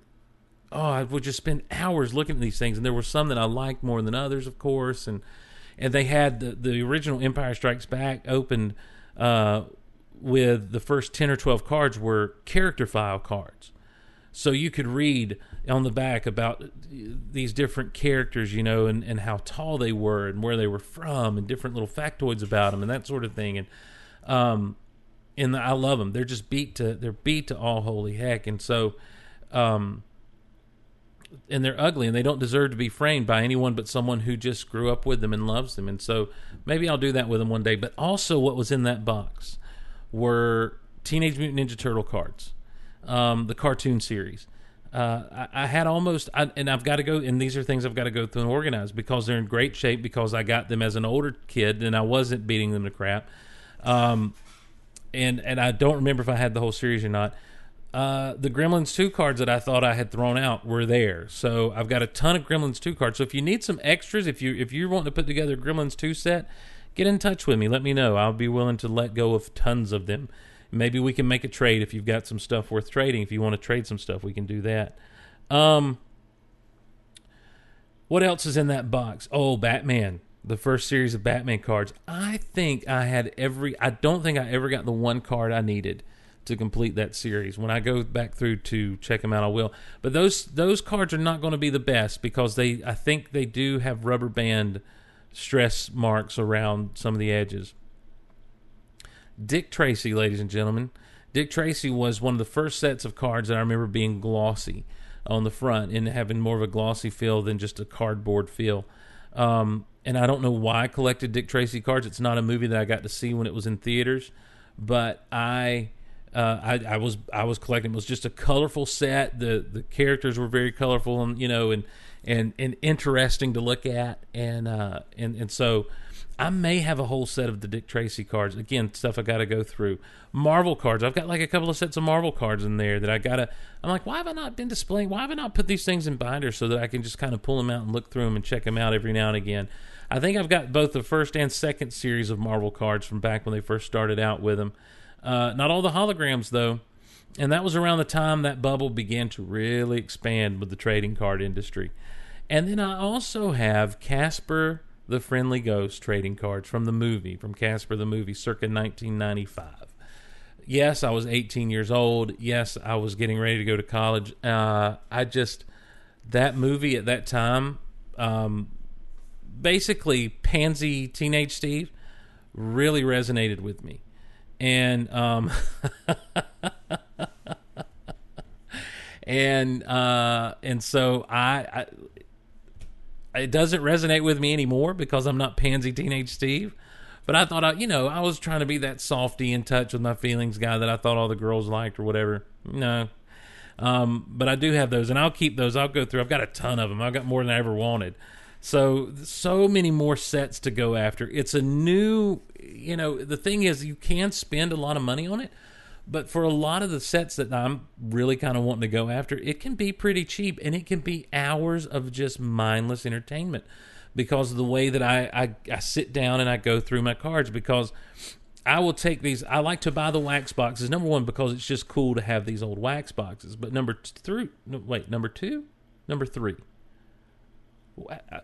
oh, I would just spend hours looking at these things, and there were some that I liked more than others, of course, and and they had the the original Empire Strikes Back opened uh, with the first ten or twelve cards were character file cards so you could read on the back about these different characters, you know, and, and how tall they were and where they were from and different little factoids about them and that sort of thing. And um, and I love them. They're just beat to they're beat to all holy heck. And so, um, and they're ugly and they don't deserve to be framed by anyone but someone who just grew up with them and loves them. And so maybe I'll do that with them one day. But also, what was in that box were Teenage Mutant Ninja Turtle cards um, the cartoon series. Uh, I, I had almost, I, and I've got to go, and these are things I've got to go through and organize because they're in great shape because I got them as an older kid and I wasn't beating them to crap. Um, and and I don't remember if I had the whole series or not. Uh, the Gremlins 2 cards that I thought I had thrown out were there. So I've got a ton of Gremlins 2 cards. So if you need some extras, if you if you're wanting to put together a Gremlins 2 set, get in touch with me. Let me know. I'll be willing to let go of tons of them. Maybe we can make a trade if you've got some stuff worth trading. If you want to trade some stuff, we can do that. Um, what else is in that box? Oh, Batman. The first series of Batman cards. I think I had every. I don't think I ever got the one card I needed to complete that series. When I go back through to check them out, I will. But those those cards are not going to be the best because they. I think they do have rubber band stress marks around some of the edges. Dick Tracy, ladies and gentlemen. Dick Tracy was one of the first sets of cards that I remember being glossy on the front and having more of a glossy feel than just a cardboard feel. Um, and I don't know why I collected Dick Tracy cards. It's not a movie that I got to see when it was in theaters, but I. Uh, I, I was I was collecting. It was just a colorful set. the The characters were very colorful, and you know, and and and interesting to look at, and uh, and and so I may have a whole set of the Dick Tracy cards. Again, stuff I got to go through. Marvel cards. I've got like a couple of sets of Marvel cards in there that I got to. I'm like, why have I not been displaying? Why have I not put these things in binders so that I can just kind of pull them out and look through them and check them out every now and again? I think I've got both the first and second series of Marvel cards from back when they first started out with them. Uh, not all the holograms though. And that was around the time that bubble began to really expand with the trading card industry. And then I also have Casper the Friendly Ghost trading cards from the movie, from Casper the movie, circa 1995. Yes, I was 18 years old. Yes, I was getting ready to go to college. Uh, I just, that movie at that time, um, basically, Pansy Teenage Steve really resonated with me. And, um, and, uh, and so I, I it doesn't resonate with me anymore because I'm not pansy teenage Steve. But I thought, I, you know, I was trying to be that softy, in touch with my feelings guy that I thought all the girls liked or whatever. No, Um, but I do have those, and I'll keep those. I'll go through. I've got a ton of them. I've got more than I ever wanted. So so many more sets to go after. It's a new, you know. The thing is, you can spend a lot of money on it, but for a lot of the sets that I'm really kind of wanting to go after, it can be pretty cheap, and it can be hours of just mindless entertainment because of the way that I I, I sit down and I go through my cards because. I will take these. I like to buy the wax boxes. Number one, because it's just cool to have these old wax boxes. But number three, no, wait, number two, number three. Uh,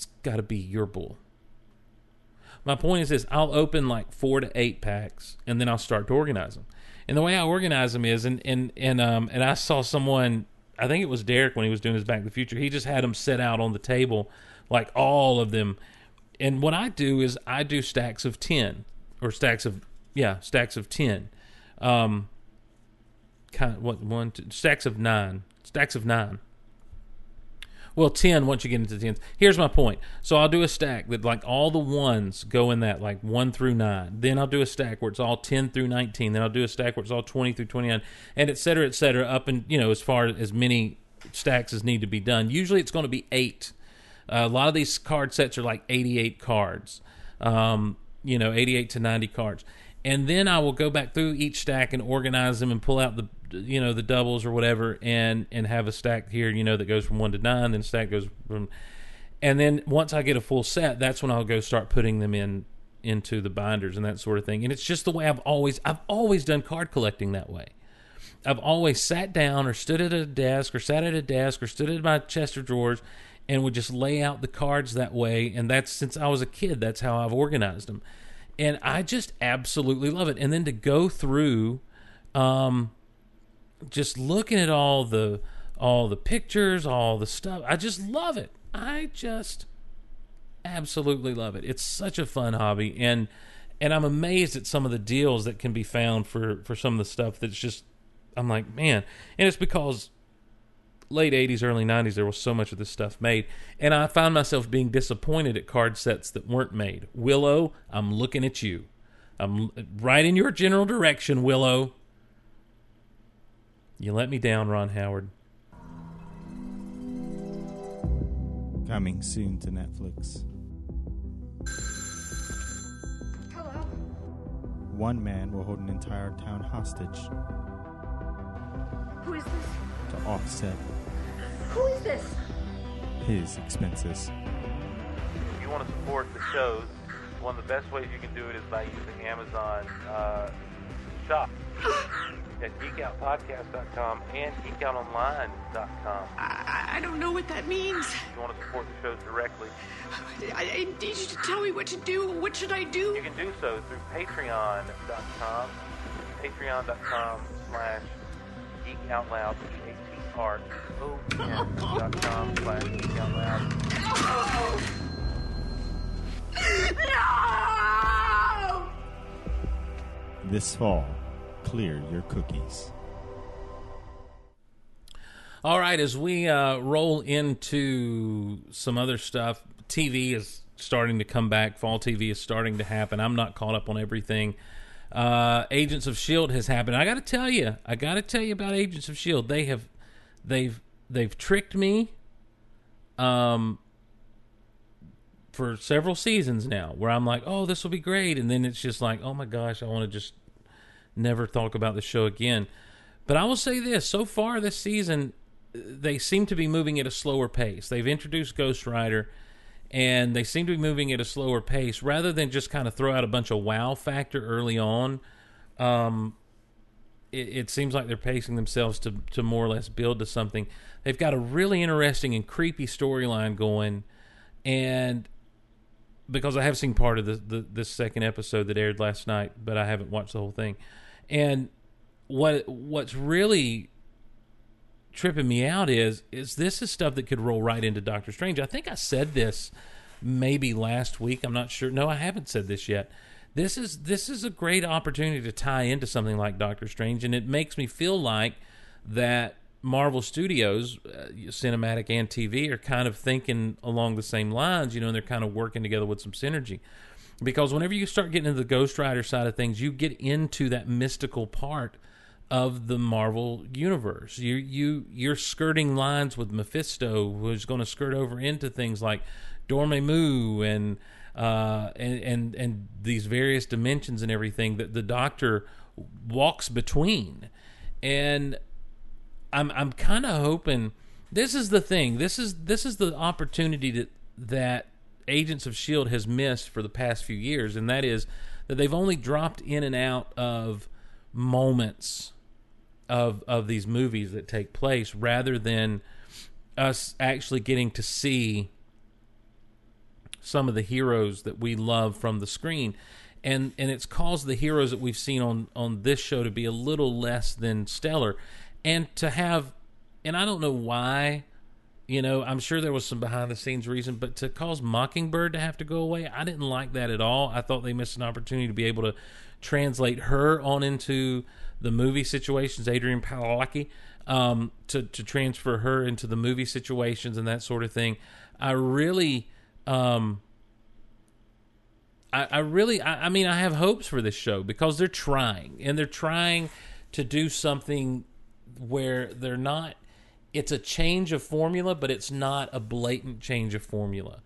It's got to be your bull. My point is this: I'll open like four to eight packs, and then I'll start to organize them. And the way I organize them is, and and and um, and I saw someone. I think it was Derek when he was doing his Back to the Future. He just had them set out on the table, like all of them. And what I do is I do stacks of ten, or stacks of yeah, stacks of ten. Um, kind of what one two, stacks of nine, stacks of nine. Well, ten once you get into tens. Here's my point. So I'll do a stack that like all the ones go in that, like one through nine. Then I'll do a stack where it's all ten through nineteen. Then I'll do a stack where it's all twenty through twenty nine, and et cetera, et cetera, up and you know as far as many stacks as need to be done. Usually it's going to be eight. Uh, a lot of these card sets are like eighty-eight cards. Um, you know, eighty-eight to ninety cards, and then I will go back through each stack and organize them and pull out the you know the doubles or whatever and and have a stack here you know that goes from one to nine then stack goes from and then once i get a full set that's when i'll go start putting them in into the binders and that sort of thing. And it's just the way i've always i've always done card collecting that way. I've always sat down or stood at a desk or sat at a desk or stood at my chest of drawers and would just lay out the cards that way. And that's since i was a kid that's how i've organized them. And i just absolutely love it. And then to go through um just looking at all the all the pictures, all the stuff. I just love it. I just absolutely love it. It's such a fun hobby and and I'm amazed at some of the deals that can be found for for some of the stuff that's just I'm like, man. And it's because late 80s early 90s there was so much of this stuff made and I found myself being disappointed at card sets that weren't made. Willow, I'm looking at you. I'm right in your general direction, Willow. You let me down, Ron Howard. Coming soon to Netflix. Hello. One man will hold an entire town hostage Who is this? to offset Who is this? his expenses. If you want to support the shows, one of the best ways you can do it is by using Amazon uh, Shop at geekoutpodcast.com and geekoutonline.com. I, I don't know what that means. If you want to support the shows directly, I, I need you to tell me what to do. What should I do? you can do so through patreon.com, patreon.com slash geekoutloud, G-A-T-R-O-N dot com slash geekoutloud. No! This fall, clear your cookies. All right, as we uh, roll into some other stuff, TV is starting to come back. Fall TV is starting to happen. I'm not caught up on everything. Uh, Agents of Shield has happened. I got to tell you, I got to tell you about Agents of Shield. They have, they've, they've tricked me. Um, for several seasons now, where I'm like, oh, this will be great, and then it's just like, oh my gosh, I want to just never talk about the show again. But I will say this: so far this season, they seem to be moving at a slower pace. They've introduced Ghost Rider, and they seem to be moving at a slower pace rather than just kind of throw out a bunch of wow factor early on. Um, it, it seems like they're pacing themselves to to more or less build to something. They've got a really interesting and creepy storyline going, and because I have seen part of the, the this second episode that aired last night, but I haven't watched the whole thing. And what what's really tripping me out is is this is stuff that could roll right into Doctor Strange. I think I said this maybe last week. I'm not sure. No, I haven't said this yet. This is this is a great opportunity to tie into something like Doctor Strange, and it makes me feel like that Marvel Studios, uh, cinematic and TV, are kind of thinking along the same lines. You know, and they're kind of working together with some synergy. Because whenever you start getting into the Ghost Rider side of things, you get into that mystical part of the Marvel universe. You you you're skirting lines with Mephisto, who's going to skirt over into things like Dormammu and uh, and and and these various dimensions and everything that the Doctor walks between, and I'm I'm kind of hoping this is the thing. This is this is the opportunity that that Agents of Shield has missed for the past few years, and that is that they've only dropped in and out of moments of of these movies that take place rather than us actually getting to see some of the heroes that we love from the screen and and it's caused the heroes that we've seen on on this show to be a little less than stellar and to have and I don't know why you know I'm sure there was some behind the scenes reason but to cause Mockingbird to have to go away I didn't like that at all. I thought they missed an opportunity to be able to translate her on into the movie situations Adrianne Palicki um, to to transfer her into the movie situations and that sort of thing. I really um, I, I really, I, I mean, I have hopes for this show because they're trying and they're trying to do something where they're not. It's a change of formula, but it's not a blatant change of formula.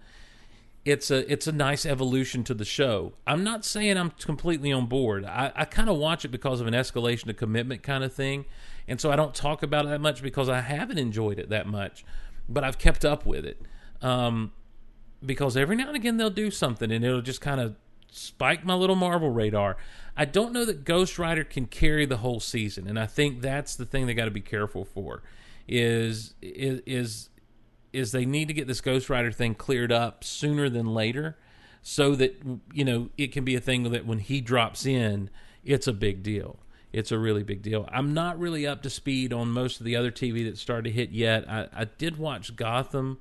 It's a it's a nice evolution to the show. I'm not saying I'm completely on board. I, I kind of watch it because of an escalation of commitment kind of thing, and so I don't talk about it that much because I haven't enjoyed it that much, but I've kept up with it. Um, because every now and again they'll do something and it'll just kind of spike my little Marvel radar. I don't know that Ghost Rider can carry the whole season, and I think that's the thing they got to be careful for. Is is is they need to get this Ghost Rider thing cleared up sooner than later, so that you know it can be a thing that when he drops in, it's a big deal. It's a really big deal. I'm not really up to speed on most of the other TV that started to hit yet. I, I did watch Gotham.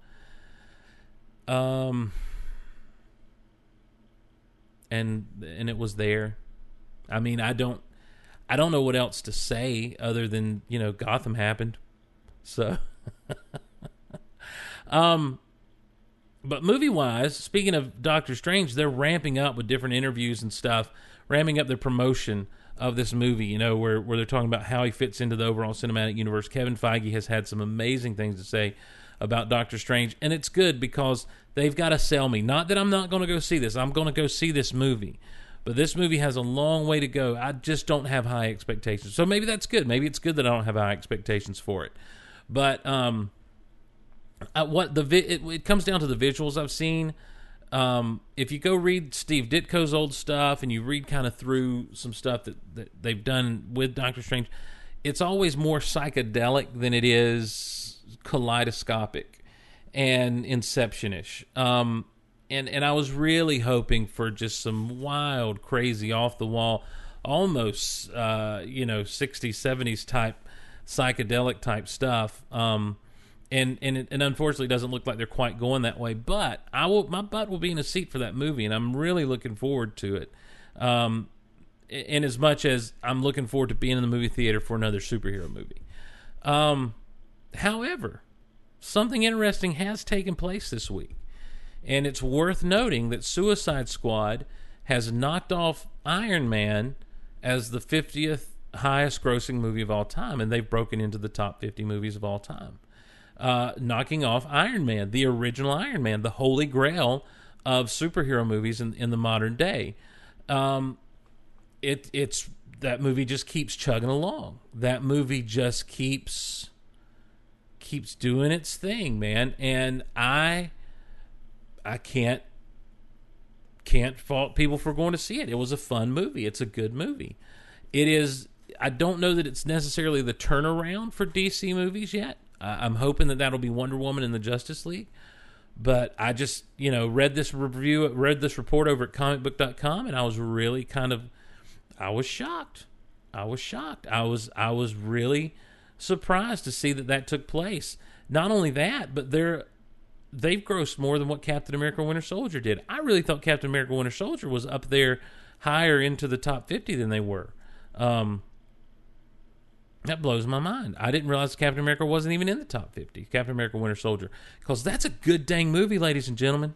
Um, and and it was there. I mean, I don't, I don't know what else to say other than you know Gotham happened. So, um, but movie wise, speaking of Doctor Strange, they're ramping up with different interviews and stuff, ramping up their promotion of this movie. You know, where where they're talking about how he fits into the overall cinematic universe. Kevin Feige has had some amazing things to say about Doctor Strange, and it's good because they've got to sell me. Not that I'm not going to go see this. I'm going to go see this movie. But this movie has a long way to go. I just don't have high expectations. So maybe that's good. Maybe it's good that I don't have high expectations for it. But um what the vi- it, it comes down to the visuals I've seen. Um, if you go read Steve Ditko's old stuff and you read kind of through some stuff that, that they've done with Doctor Strange, it's always more psychedelic than it is kaleidoscopic and inceptionish. Um, and and I was really hoping for just some wild, crazy, off the wall, almost uh, you know, 60s, 70s type psychedelic type stuff. Um, and and it, and unfortunately, it doesn't look like they're quite going that way. But I will, my butt will be in a seat for that movie, and I'm really looking forward to it. Um, in as much as I'm looking forward to being in the movie theater for another superhero movie. Um, however, something interesting has taken place this week. And it's worth noting that Suicide Squad has knocked off Iron Man as the 50th highest grossing movie of all time. And they've broken into the top 50 movies of all time. Uh, knocking off Iron Man, the original Iron Man, the holy grail of superhero movies in, in the modern day. Um, it, it's that movie just keeps chugging along. That movie just keeps keeps doing its thing, man. And I I can't can't fault people for going to see it. It was a fun movie. It's a good movie. It is I don't know that it's necessarily the turnaround for DC movies yet. I'm hoping that that'll be Wonder Woman and the Justice League. But I just, you know, read this review, read this report over at comicbook.com and I was really kind of I was shocked. I was shocked. I was I was really surprised to see that that took place. Not only that, but they're they've grossed more than what Captain America: Winter Soldier did. I really thought Captain America: Winter Soldier was up there higher into the top fifty than they were. Um, that blows my mind. I didn't realize Captain America wasn't even in the top fifty. Captain America: Winter Soldier, because that's a good dang movie, ladies and gentlemen.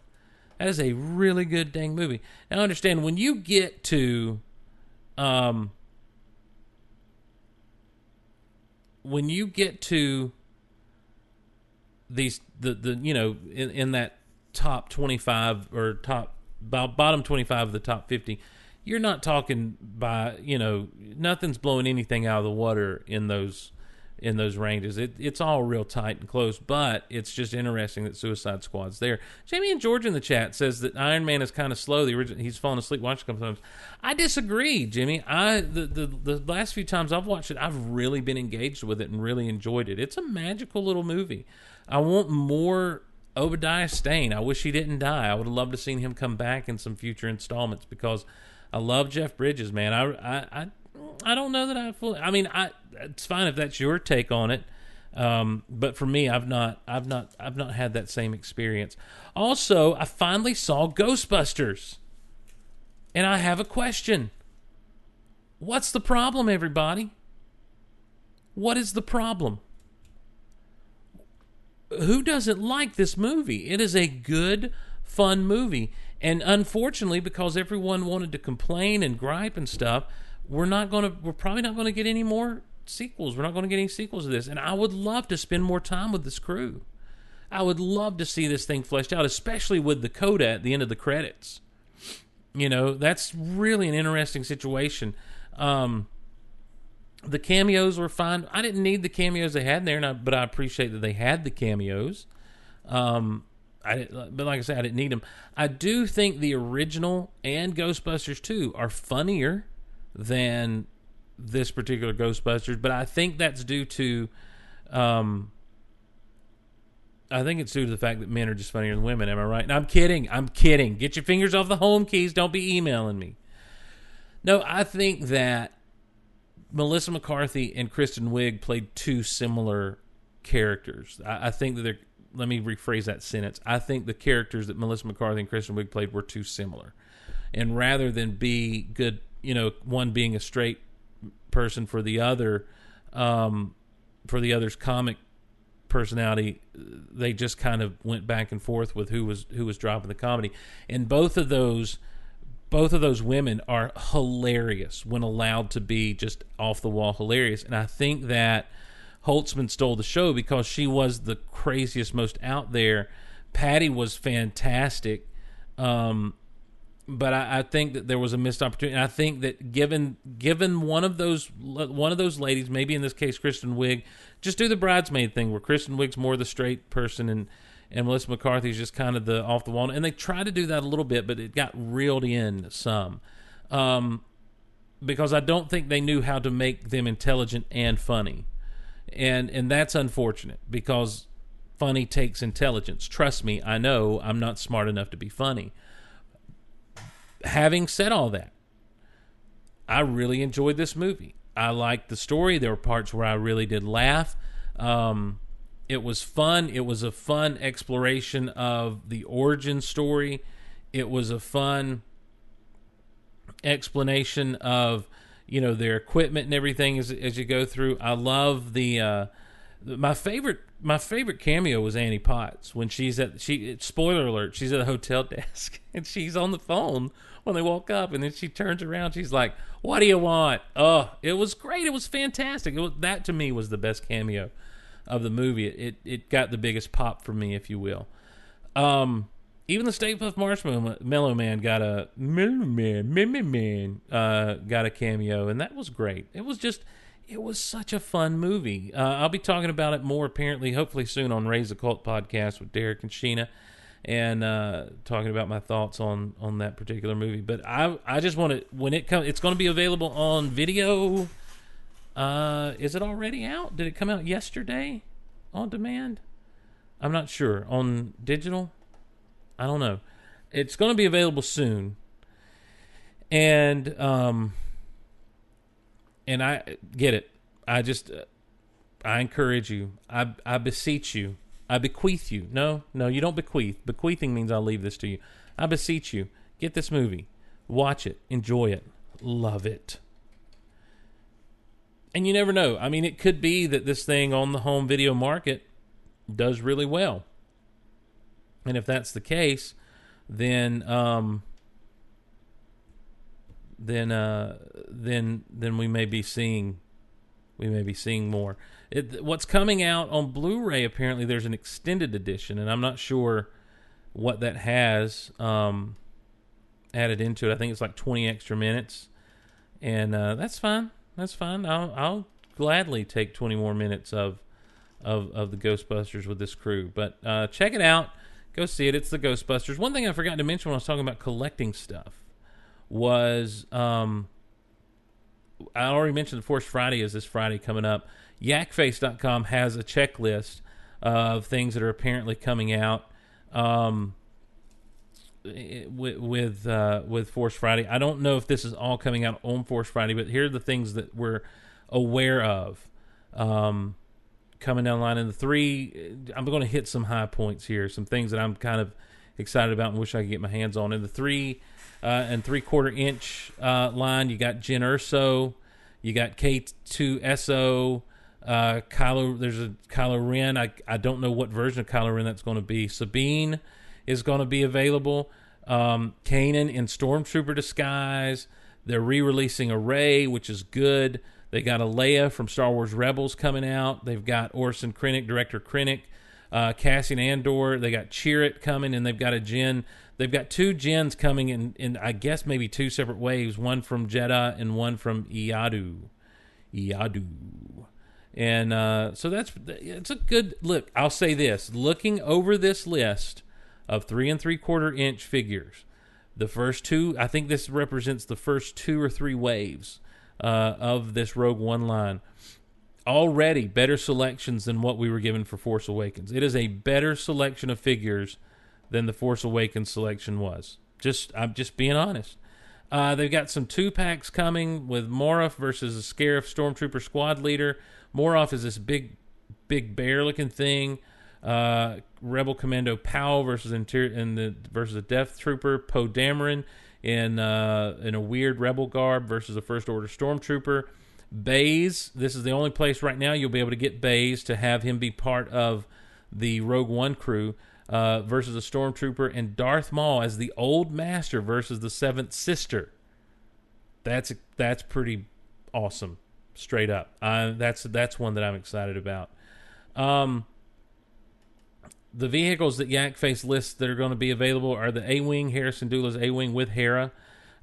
That is a really good dang movie. Now, understand when you get to um, when you get to these the the you know in, in that top 25 or top bottom 25 of the top 50 you're not talking by you know nothing's blowing anything out of the water in those in those ranges. It, it's all real tight and close but it's just interesting that suicide squad's there. Jamie and george in the chat says that iron man is kind of slow. The original he's falling asleep watching a couple times i disagree jimmy. I the, the the last few times i've watched it i've really been engaged with it and really enjoyed it. It's a magical little movie i want more Obadiah Stane. I wish he didn't die. I would have loved to seen him come back in some future installments because I love Jeff Bridges, man. I I I, I don't know that I fully. I mean, I it's fine if that's your take on it. Um, but for me, I've not, I've not, I've not had that same experience. Also, I finally saw Ghostbusters, and I have a question. What's the problem, everybody? What is the problem? Who doesn't like this movie? It is a good, fun movie. And unfortunately, because everyone wanted to complain and gripe and stuff, we're not going to, we're probably not going to get any more sequels. We're not going to get any sequels of this. And I would love to spend more time with this crew. I would love to see this thing fleshed out, especially with the coda at the end of the credits. You know, that's really an interesting situation. Um, the cameos were fine. I didn't need the cameos they had there, I, but I appreciate that they had the cameos. Um, I but like I said, I didn't need them. I do think the original and Ghostbusters 2 are funnier than this particular Ghostbusters, but I think that's due to, um, I think it's due to the fact that men are just funnier than women. Am I right? I'm kidding. I'm kidding. Get your fingers off the home keys. Don't be emailing me. No, I think that Melissa McCarthy and Kristen Wiig played two similar characters. I, I think that they're. Let me rephrase that sentence. I think the characters that Melissa McCarthy and Kristen Wiig played were too similar, and rather than be good, you know, one being a straight person for the other, um, for the other's comic personality, they just kind of went back and forth with who was who was dropping the comedy, and both of those both of those women are hilarious when allowed to be just off the wall hilarious. And I think that Holtzman stole the show because she was the craziest, most out there. Patty was fantastic. Um, but I, I think that there was a missed opportunity. And I think that given given one of those one of those ladies, maybe in this case Kristen Wiig, just do the bridesmaid thing where Kristen Wiig's more the straight person and and Melissa McCarthy's just kind of the off the wall. And they tried to do that a little bit, but it got reeled in some. Um, because I don't think they knew how to make them intelligent and funny. And and that's unfortunate because funny takes intelligence. Trust me, I know I'm not smart enough to be funny. Having said all that, I really enjoyed this movie. I liked the story. There were parts where I really did laugh. Um, it was fun. It was a fun exploration of the origin story. It was a fun explanation of you know their equipment and everything as as you go through. I love the uh, my favorite my favorite cameo was Annie Potts when she's at she spoiler alert she's at a hotel desk and she's on the phone when they walk up and then she turns around she's like what do you want oh it was great it was fantastic it was, that to me was the best cameo of the movie it, it it got the biggest pop for me if you will um even the Stay Puft Marshmallow Mellow Man got a Mellow Man, Man, uh, got a cameo, and that was great. It was just, it was such a fun movie. Uh, I'll be talking about it more apparently, hopefully soon on Raise the Cult podcast with Derek and Sheena, and uh, talking about my thoughts on on that particular movie. But I I just want to when it comes, it's going to be available on video. Uh, is it already out? Did it come out yesterday on demand? I'm not sure on digital. I don't know. It's going to be available soon, and um, and I get it. I just uh, I encourage you. I I beseech you. I bequeath you. No, no, you don't bequeath. Bequeathing means I'll leave this to you. I beseech you. Get this movie. Watch it. Enjoy it. Love it. And you never know. I mean, it could be that this thing on the home video market does really well. And if that's the case, then um, then uh, then then we may be seeing we may be seeing more. It, what's coming out on Blu-ray? Apparently, there's an extended edition, and I'm not sure what that has um, added into it. I think it's like 20 extra minutes, and uh, that's fine. That's fine. I'll, I'll gladly take 20 more minutes of of of the Ghostbusters with this crew. But uh, check it out. Go see it. It's the Ghostbusters. One thing I forgot to mention when I was talking about collecting stuff was um, I already mentioned the Force Friday is this Friday coming up. Yakface.com has a checklist of things that are apparently coming out um, with with, uh, with Force Friday. I don't know if this is all coming out on Force Friday, but here are the things that we're aware of um, coming down the line. And the three, I'm going to hit some high points here, some things that I'm kind of excited about and wish I could get my hands on. In the three uh, and three quarter inch uh, line, you got Jyn Erso, you got K2SO, uh, Kylo. There's a Kylo Ren. I I don't know what version of Kylo Ren that's going to be. Sabine is going to be available. Um, Kanan in Stormtrooper disguise. They're re-releasing a Rey, which is good. They got a Leia from Star Wars Rebels coming out. They've got Orson Krennic, director Krennic, uh, Cassian Andor. They got Chirrut coming, and they've got a Jyn. They've got two Jyns coming in, in I guess maybe two separate waves. One from Jedha and one from Eadu. Eadu. And uh, so that's it's a good look. I'll say this: looking over this list of three and three quarter inch figures, the first two, I think this represents the first two or three waves uh, of this Rogue One line. Already better selections than what we were given for Force Awakens. It is a better selection of figures than the Force Awakens selection was. Just I'm just being honest. Uh, they've got some two packs coming with Moroff versus a Scarif Stormtrooper squad leader. Moroff is this big, big bear looking thing. Uh, Rebel Commando Pao versus interior and the versus a Death Trooper Poe Dameron in uh, in a weird Rebel garb versus a First Order Stormtrooper. Baze. This is the only place right now you'll be able to get Baze to have him be part of the Rogue One crew uh, versus a Stormtrooper, and Darth Maul as the Old Master versus the Seventh Sister. That's that's pretty awesome, straight up. Uh, that's that's one that I'm excited about. Um, the vehicles that Yak Face lists that are going to be available are the A Wing, Hera Syndulla's A Wing with Hera,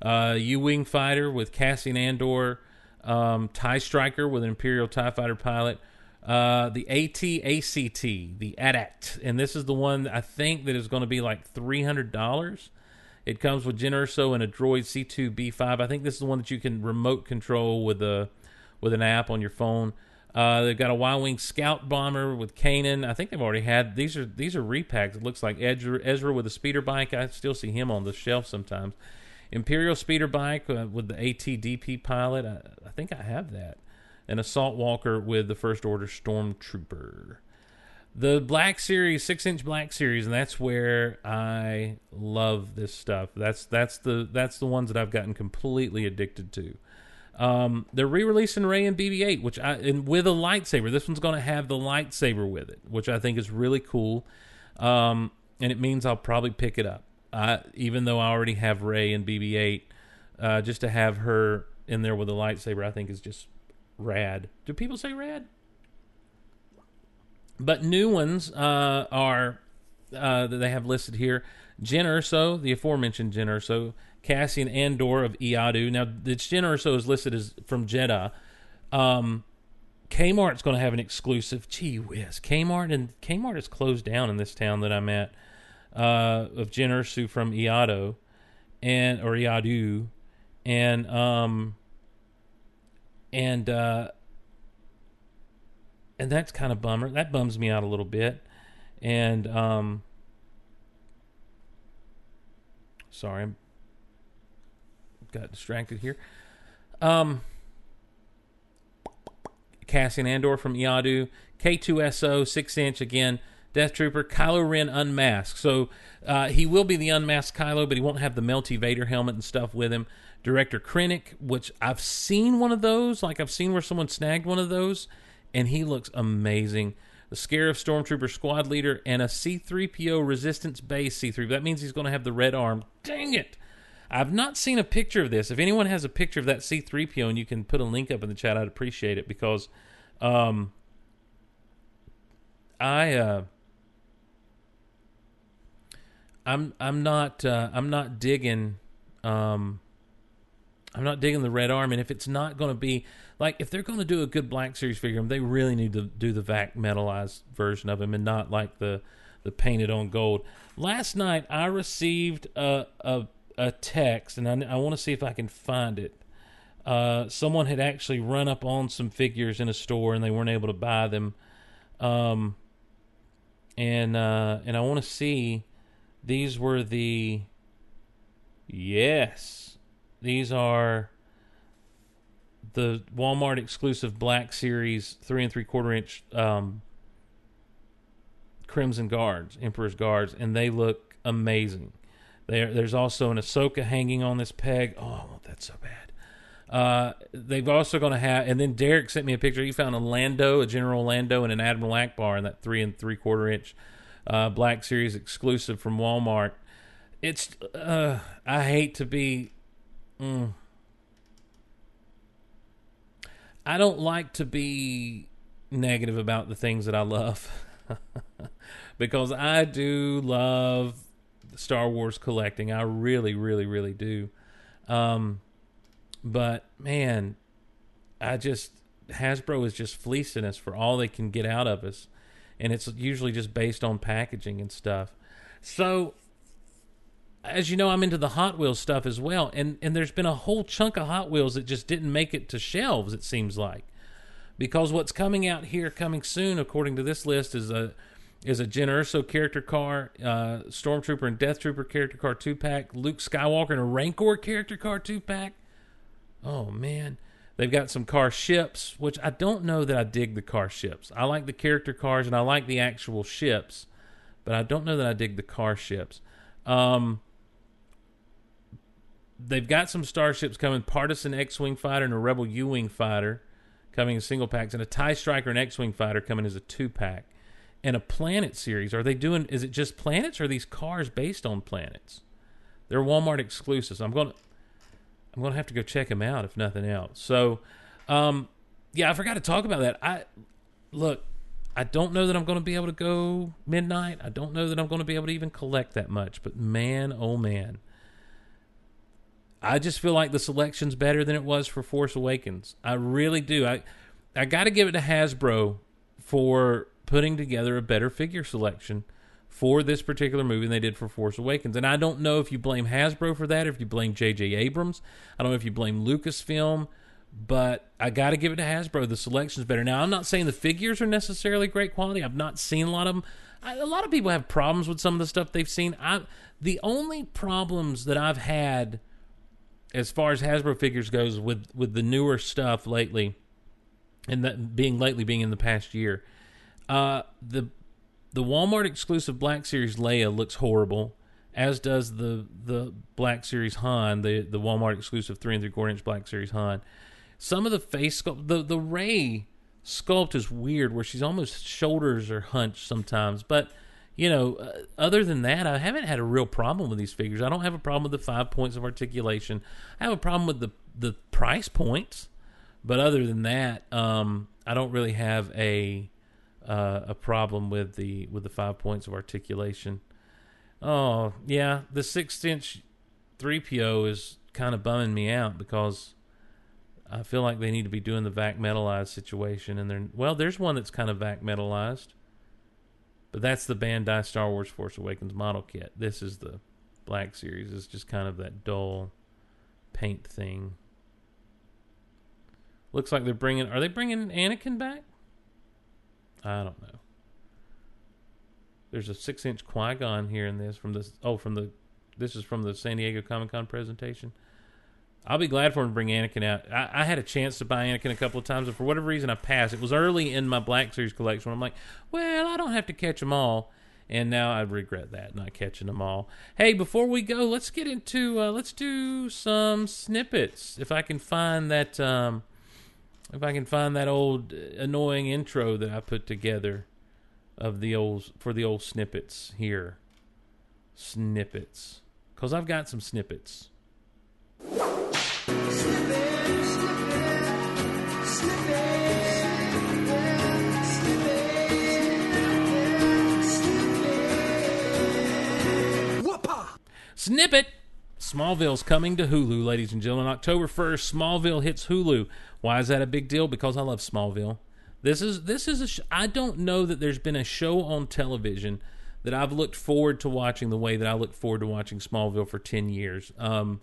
uh, U Wing Fighter with Cassian Andor, um, TIE Striker with an Imperial TIE Fighter pilot, uh, the AT-ACT, the AT-AT, and this is the one I think that is going to be like $300. It comes with Jyn Erso and a Droid C2B5. I think this is the one that you can remote control with a with an app on your phone. Uh, they've got a Y-wing Scout bomber with Kanan. I think they've already had these are these are repacks. It looks like Ezra, Ezra with a speeder bike. I still see him on the shelf sometimes. Imperial speeder bike uh, with the ATDP pilot. I, I think I have that. An assault walker with the First Order Stormtrooper. The Black Series, six inch Black Series, and that's where I love this stuff. That's that's the that's the ones that I've gotten completely addicted to. Um, they're re-releasing Rey and BB-8, which I and with a lightsaber. This one's going to have the lightsaber with it, which I think is really cool. Um, and it means I'll probably pick it up, even though I already have Rey and BB-8. Uh, just to have her in there with a lightsaber, I think is just rad. Do people say rad? But new ones uh, are uh, that they have listed here: Jyn Erso, the aforementioned Jyn Erso, Cassian Andor of Eadu. Now, the Jyn Erso is listed as from Jedha. Um, Kmart's going to have an exclusive. Gee whiz, Kmart and Kmart is closed down in this town that I'm at. Uh, of Jyn Erso from Eadu, and or Eadu, and um, and uh, and that's kind of bummer. That bums me out a little bit. And um, sorry, I got distracted here. Um, Cassian Andor from Eadu, K2SO, six inch again. Death Trooper, Kylo Ren unmasked. So uh, he will be the unmasked Kylo, but he won't have the melty Vader helmet and stuff with him. Director Krennic, which I've seen one of those, like I've seen where someone snagged one of those, and he looks amazing. The Scarif Stormtrooper squad leader and a C3PO Resistance base C3. That means he's going to have the red arm. Dang it! I've not seen a picture of this. If anyone has a picture of that C3PO and you can put a link up in the chat, I'd appreciate it because um, I uh, I'm I'm not uh, I'm not digging um, I'm not digging the red arm, and if it's not going to be like if they're going to do a good Black Series figure, they really need to do the vac metalized version of him and not like the the painted on gold. Last night I received a a, a text, and I, I want to see if I can find it. Uh, someone had actually run up on some figures in a store, and they weren't able to buy them. Um, and uh, and I want to see. These were the yes, these are the Walmart exclusive Black Series three and three quarter inch um, Crimson Guards, Emperor's Guards, and they look amazing. There, there's also an Ahsoka hanging on this peg. Oh, I want that so bad. Uh, they've also going to have, and then Derek sent me a picture. He found a Lando, a General Lando, and an Admiral Ackbar in that three and three quarter inch uh, Black Series exclusive from Walmart. It's, uh, I hate to be, mm, I don't like to be negative about the things that I love because I do love Star Wars collecting. I really, really, really do. Um, but man, I just Hasbro is just fleecing us for all they can get out of us, and it's usually just based on packaging and stuff. So, as you know, I'm into the Hot Wheels stuff as well, and and there's been a whole chunk of Hot Wheels that just didn't make it to shelves. It seems like because what's coming out here, coming soon, according to this list, is a is a Jyn Erso character car, uh, Stormtrooper and Death Trooper character car two pack, Luke Skywalker and a Rancor character car two pack. Oh man, they've got some car ships, which I don't know that I dig the car ships. I like the character cars and I like the actual ships, but I don't know that I dig the car ships. Um, they've got some starships coming: Partisan X-wing fighter and a Rebel U-wing fighter coming in single packs, and a Tie Striker and X-wing fighter coming as a two pack and a planet series. Are they doing? Is it just planets, or are these cars based on planets? They're Walmart exclusives. I'm going. to I'm to have to go check them out if nothing else. So, um, yeah, I forgot to talk about that. I look. I don't know that I'm going to be able to go midnight. I don't know that I'm going to be able to even collect that much. But man, oh man, I just feel like the selection's better than it was for Force Awakens. I really do. I I got to give it to Hasbro for putting together a better figure selection for this particular movie than they did for Force Awakens. And I don't know if you blame Hasbro for that, if you blame J.J. Abrams. I don't know if you blame Lucasfilm, but I got to give it to Hasbro. The selection's better. Now, I'm not saying the figures are necessarily great quality. I've not seen a lot of them. I, a lot of people have problems with some of the stuff they've seen. I the only problems that I've had as far as Hasbro figures goes with with the newer stuff lately, and that being lately being in the past year, uh, the the Walmart exclusive Black Series Leia looks horrible, as does the the Black Series Han, the the Walmart exclusive three and three quarter inch Black Series Han. Some of the face sculpt, the the Rey sculpt is weird, where she's almost shoulders are hunched sometimes, but. You know, uh, other than that, I haven't had a real problem with these figures. I don't have a problem with the five points of articulation. I have a problem with the the price points, but other than that, um, I don't really have a uh, a problem with the with the five points of articulation. Oh yeah, the six inch three PO is kind of bumming me out because I feel like they need to be doing the vac metalized situation, and they're well. There's one that's kind of vac metalized, but that's the Bandai Star Wars Force Awakens model kit. This is the Black Series. It's just kind of that dull paint thing. Looks like they're bringing. Are they bringing Anakin back? I don't know. There's a six inch Qui Gon here in this from this. Oh, from the. This is from the San Diego Comic Con presentation. I'll be glad for him to bring Anakin out. I, I, had a chance to buy Anakin a couple of times, and for whatever reason, I passed. It was early in my Black Series collection. I'm like, well, I don't have to catch them all, and now I regret that not catching them all. Hey, before we go, let's get into uh, let's do some snippets. If I can find that, um, if I can find that old uh, annoying intro that I put together of the old for the old snippets here, snippets, because I've got some snippets. Snippet! Smallville's coming to Hulu, ladies and gentlemen. October 1st, Smallville hits Hulu. Why is that a big deal? Because I love Smallville. This is this is a sh- I don't know that there's been a show on television that I've looked forward to watching the way that I look forward to watching Smallville for 10 years. Um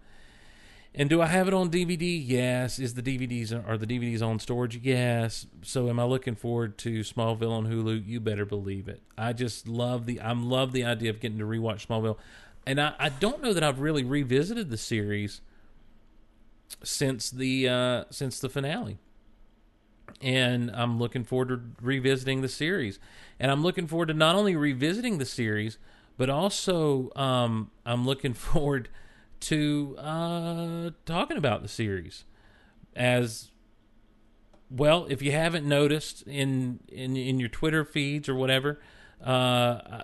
and do I have it on DVD? Yes. Is the DVDs are the DVDs on storage? Yes. So am I looking forward to Smallville on Hulu? You better believe it. I just love the I love the idea of getting to rewatch Smallville, and I, I don't know that I've really revisited the series since the uh, since the finale. And I'm looking forward to revisiting the series, and I'm looking forward to not only revisiting the series, but also um, I'm looking forward to uh, talking about the series as well. If you haven't noticed in in in your Twitter feeds or whatever, uh,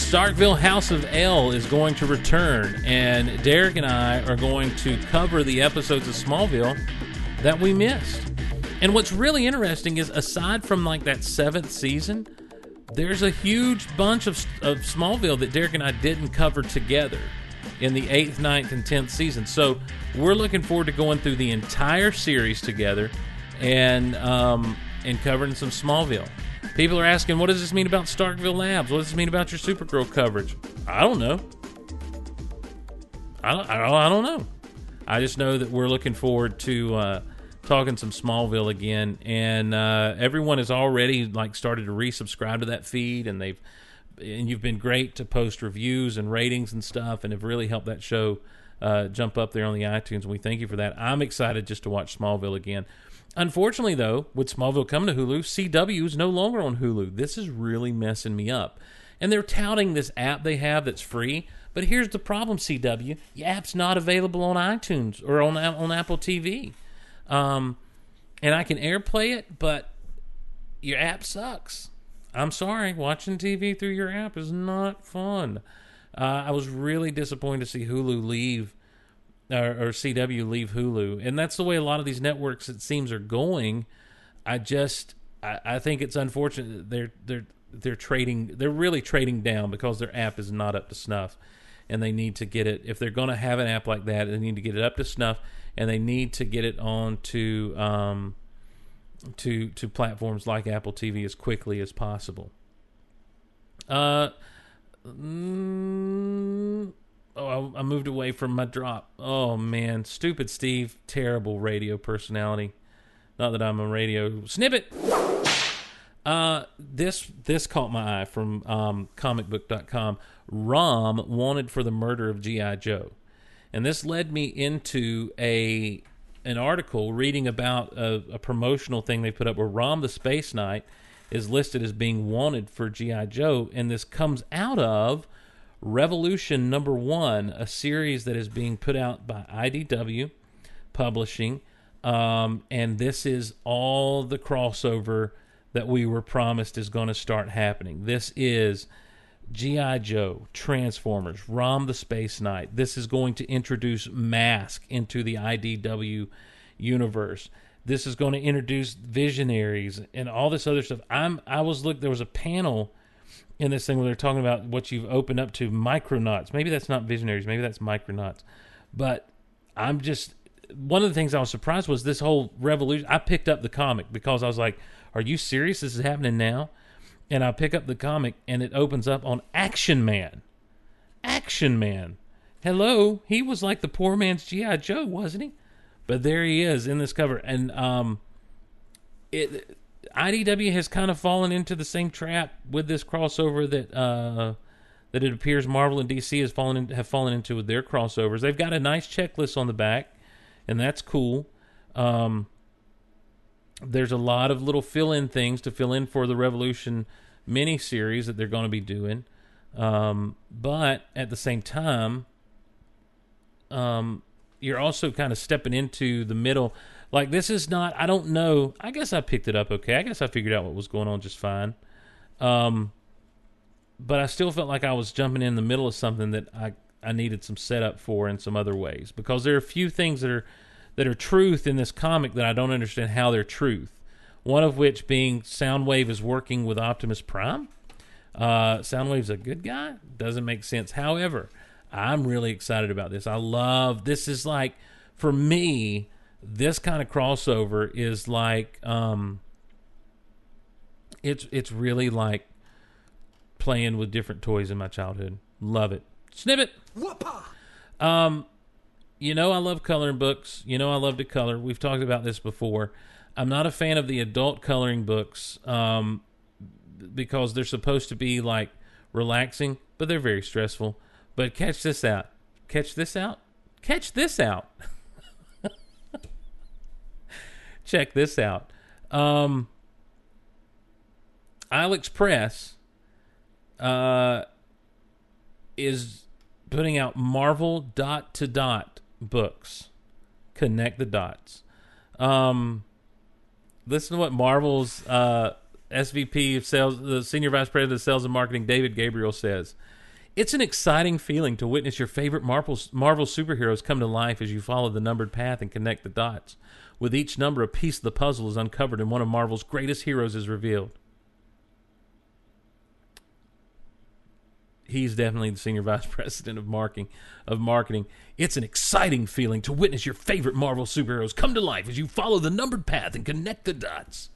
Starkville House of El is going to return, and Derek and I are going to cover the episodes of Smallville that we missed. And what's really interesting is, aside from like that seventh season, there's a huge bunch of, of Smallville that Derek and I didn't cover together in the eighth, ninth, and tenth season. So we're looking forward to going through the entire series together and um, and covering some Smallville. People are asking, what does this mean about Starkville Labs? What does this mean about your Supergirl coverage? I don't know. I don't, I don't, know. I just know that we're looking forward to uh, talking some Smallville again, and uh, everyone has already like started to resubscribe to that feed, and they've and you've been great to post reviews and ratings and stuff, and have really helped that show uh, jump up there on the iTunes. And we thank you for that. I'm excited just to watch Smallville again. Unfortunately, though, with Smallville coming to Hulu, CW is no longer on Hulu. This is really messing me up. And they're touting this app they have that's free. But here's the problem, CW: your app's not available on iTunes or on on Apple TV. Um, and I can AirPlay it, but your app sucks. I'm sorry, watching TV through your app is not fun. Uh, I was really disappointed to see Hulu leave or, or CW leave Hulu, and that's the way a lot of these networks it seems are going. I just I, I think it's unfortunate they're they're they're trading they're really trading down because their app is not up to snuff, and they need to get it if they're going to have an app like that, they need to get it up to snuff, and they need to get it on to um to to platforms like Apple TV as quickly as possible. Uh. Mm, Oh, I, I moved away from my drop. Oh man, stupid Steve, terrible radio personality. Not that I'm a radio snippet. Uh, this this caught my eye from um, comicbook.com. Rom wanted for the murder of GI Joe, and this led me into a an article reading about a, a promotional thing they put up where Rom the Space Knight is listed as being wanted for GI Joe, and this comes out of Revolution number one, a series that is being put out by IDW Publishing. Um, and this is all the crossover that we were promised is going to start happening. This is G.I. Joe, Transformers, Rom the Space Knight. This is going to introduce Mask into the IDW universe. This is going to introduce Visionaries and all this other stuff. I'm I was look there was a panel in this thing where they're talking about what you've opened up to micronauts. Maybe that's not visionaries, maybe that's micronauts. But I'm just one of the things I was surprised was this whole revolution. I picked up the comic because I was like, "Are you serious? This is happening now?" And I pick up the comic and it opens up on Action Man. Action Man. Hello, he was like the poor man's GI Joe, wasn't he? But there he is in this cover, and um, it IDW has kind of fallen into the same trap with this crossover that uh, that it appears Marvel and DC has fallen in, have fallen into with their crossovers. They've got a nice checklist on the back, and that's cool. Um, there's a lot of little fill-in things to fill in for the Revolution miniseries that they're going to be doing, um, but at the same time, um, you're also kind of stepping into the middle Like this is not. I don't know. I guess I picked it up okay. I guess I figured out what was going on just fine. Um, but I still felt like I was jumping in the middle of something that I I needed some setup for in some other ways because there are a few things that are that are truth in this comic that I don't understand how they're truth. One of which being Soundwave is working with Optimus Prime. Uh, Soundwave's a good guy. Doesn't make sense. However, I'm really excited about this. I love this. Is like for me, this kind of crossover is like um, it's it's really like playing with different toys in my childhood. Love it. Snippet. Um, you know I love coloring books. You know I love to color. We've talked about this before. I'm not a fan of the adult coloring books um, because they're supposed to be like relaxing, but they're very stressful. But catch this out. Catch this out. Catch this out. Check this out. Um, Ilex Press uh, is putting out Marvel dot to dot books. Connect the dots. Um, listen to what Marvel's uh, SVP of sales, the senior vice president of sales and marketing, David Gabriel says. It's an exciting feeling to witness your favorite Marvel, Marvel superheroes come to life as you follow the numbered path and connect the dots. With each number, a piece of the puzzle is uncovered and one of Marvel's greatest heroes is revealed. He's definitely the senior vice president of marketing. Of marketing, it's an exciting feeling to witness your favorite Marvel superheroes come to life as you follow the numbered path and connect the dots.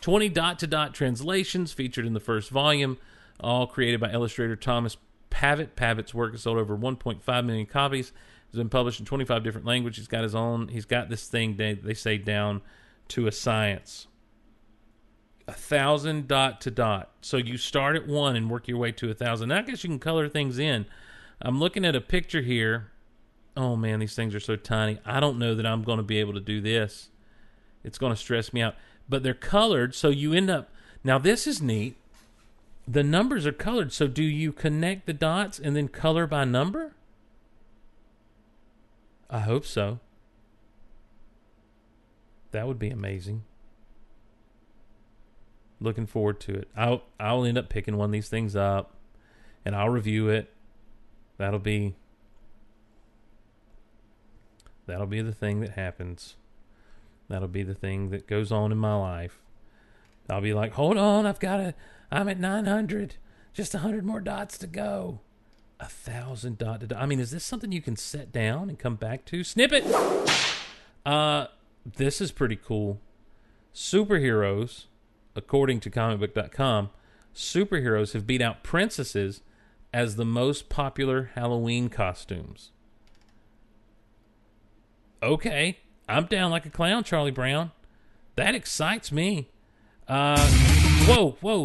20 dot to dot translations featured in the first volume, all created by illustrator Thomas Pavitt. Pavitt's work has sold over 1.5 million copies. It's been published in 25 different languages. He's got his own. He's got this thing they, they say down to a science. A thousand dot to dot. So you start at one and work your way to a thousand. Now I guess you can color things in. I'm looking at a picture here. Oh man, these things are so tiny. I don't know that I'm going to be able to do this. It's going to stress me out. But they're colored, so you end up. Now this is neat. The numbers are colored, so do you connect the dots and then color by number? I hope so. That would be amazing. Looking forward to it. I'll I'll end up picking one of these things up and I'll review it. That'll be that'll be the thing that happens. That'll be the thing that goes on in my life. I'll be like, "Hold on, I've got to I'm at 900. Just 100 more dots to go." A thousand dot to. I mean, is this something you can set down and come back to? Snippet. Uh, this is pretty cool. Superheroes, according to comicbook.com, superheroes have beat out princesses as the most popular Halloween costumes. Okay, I'm down like a clown, Charlie Brown. That excites me. Uh, whoa, whoa,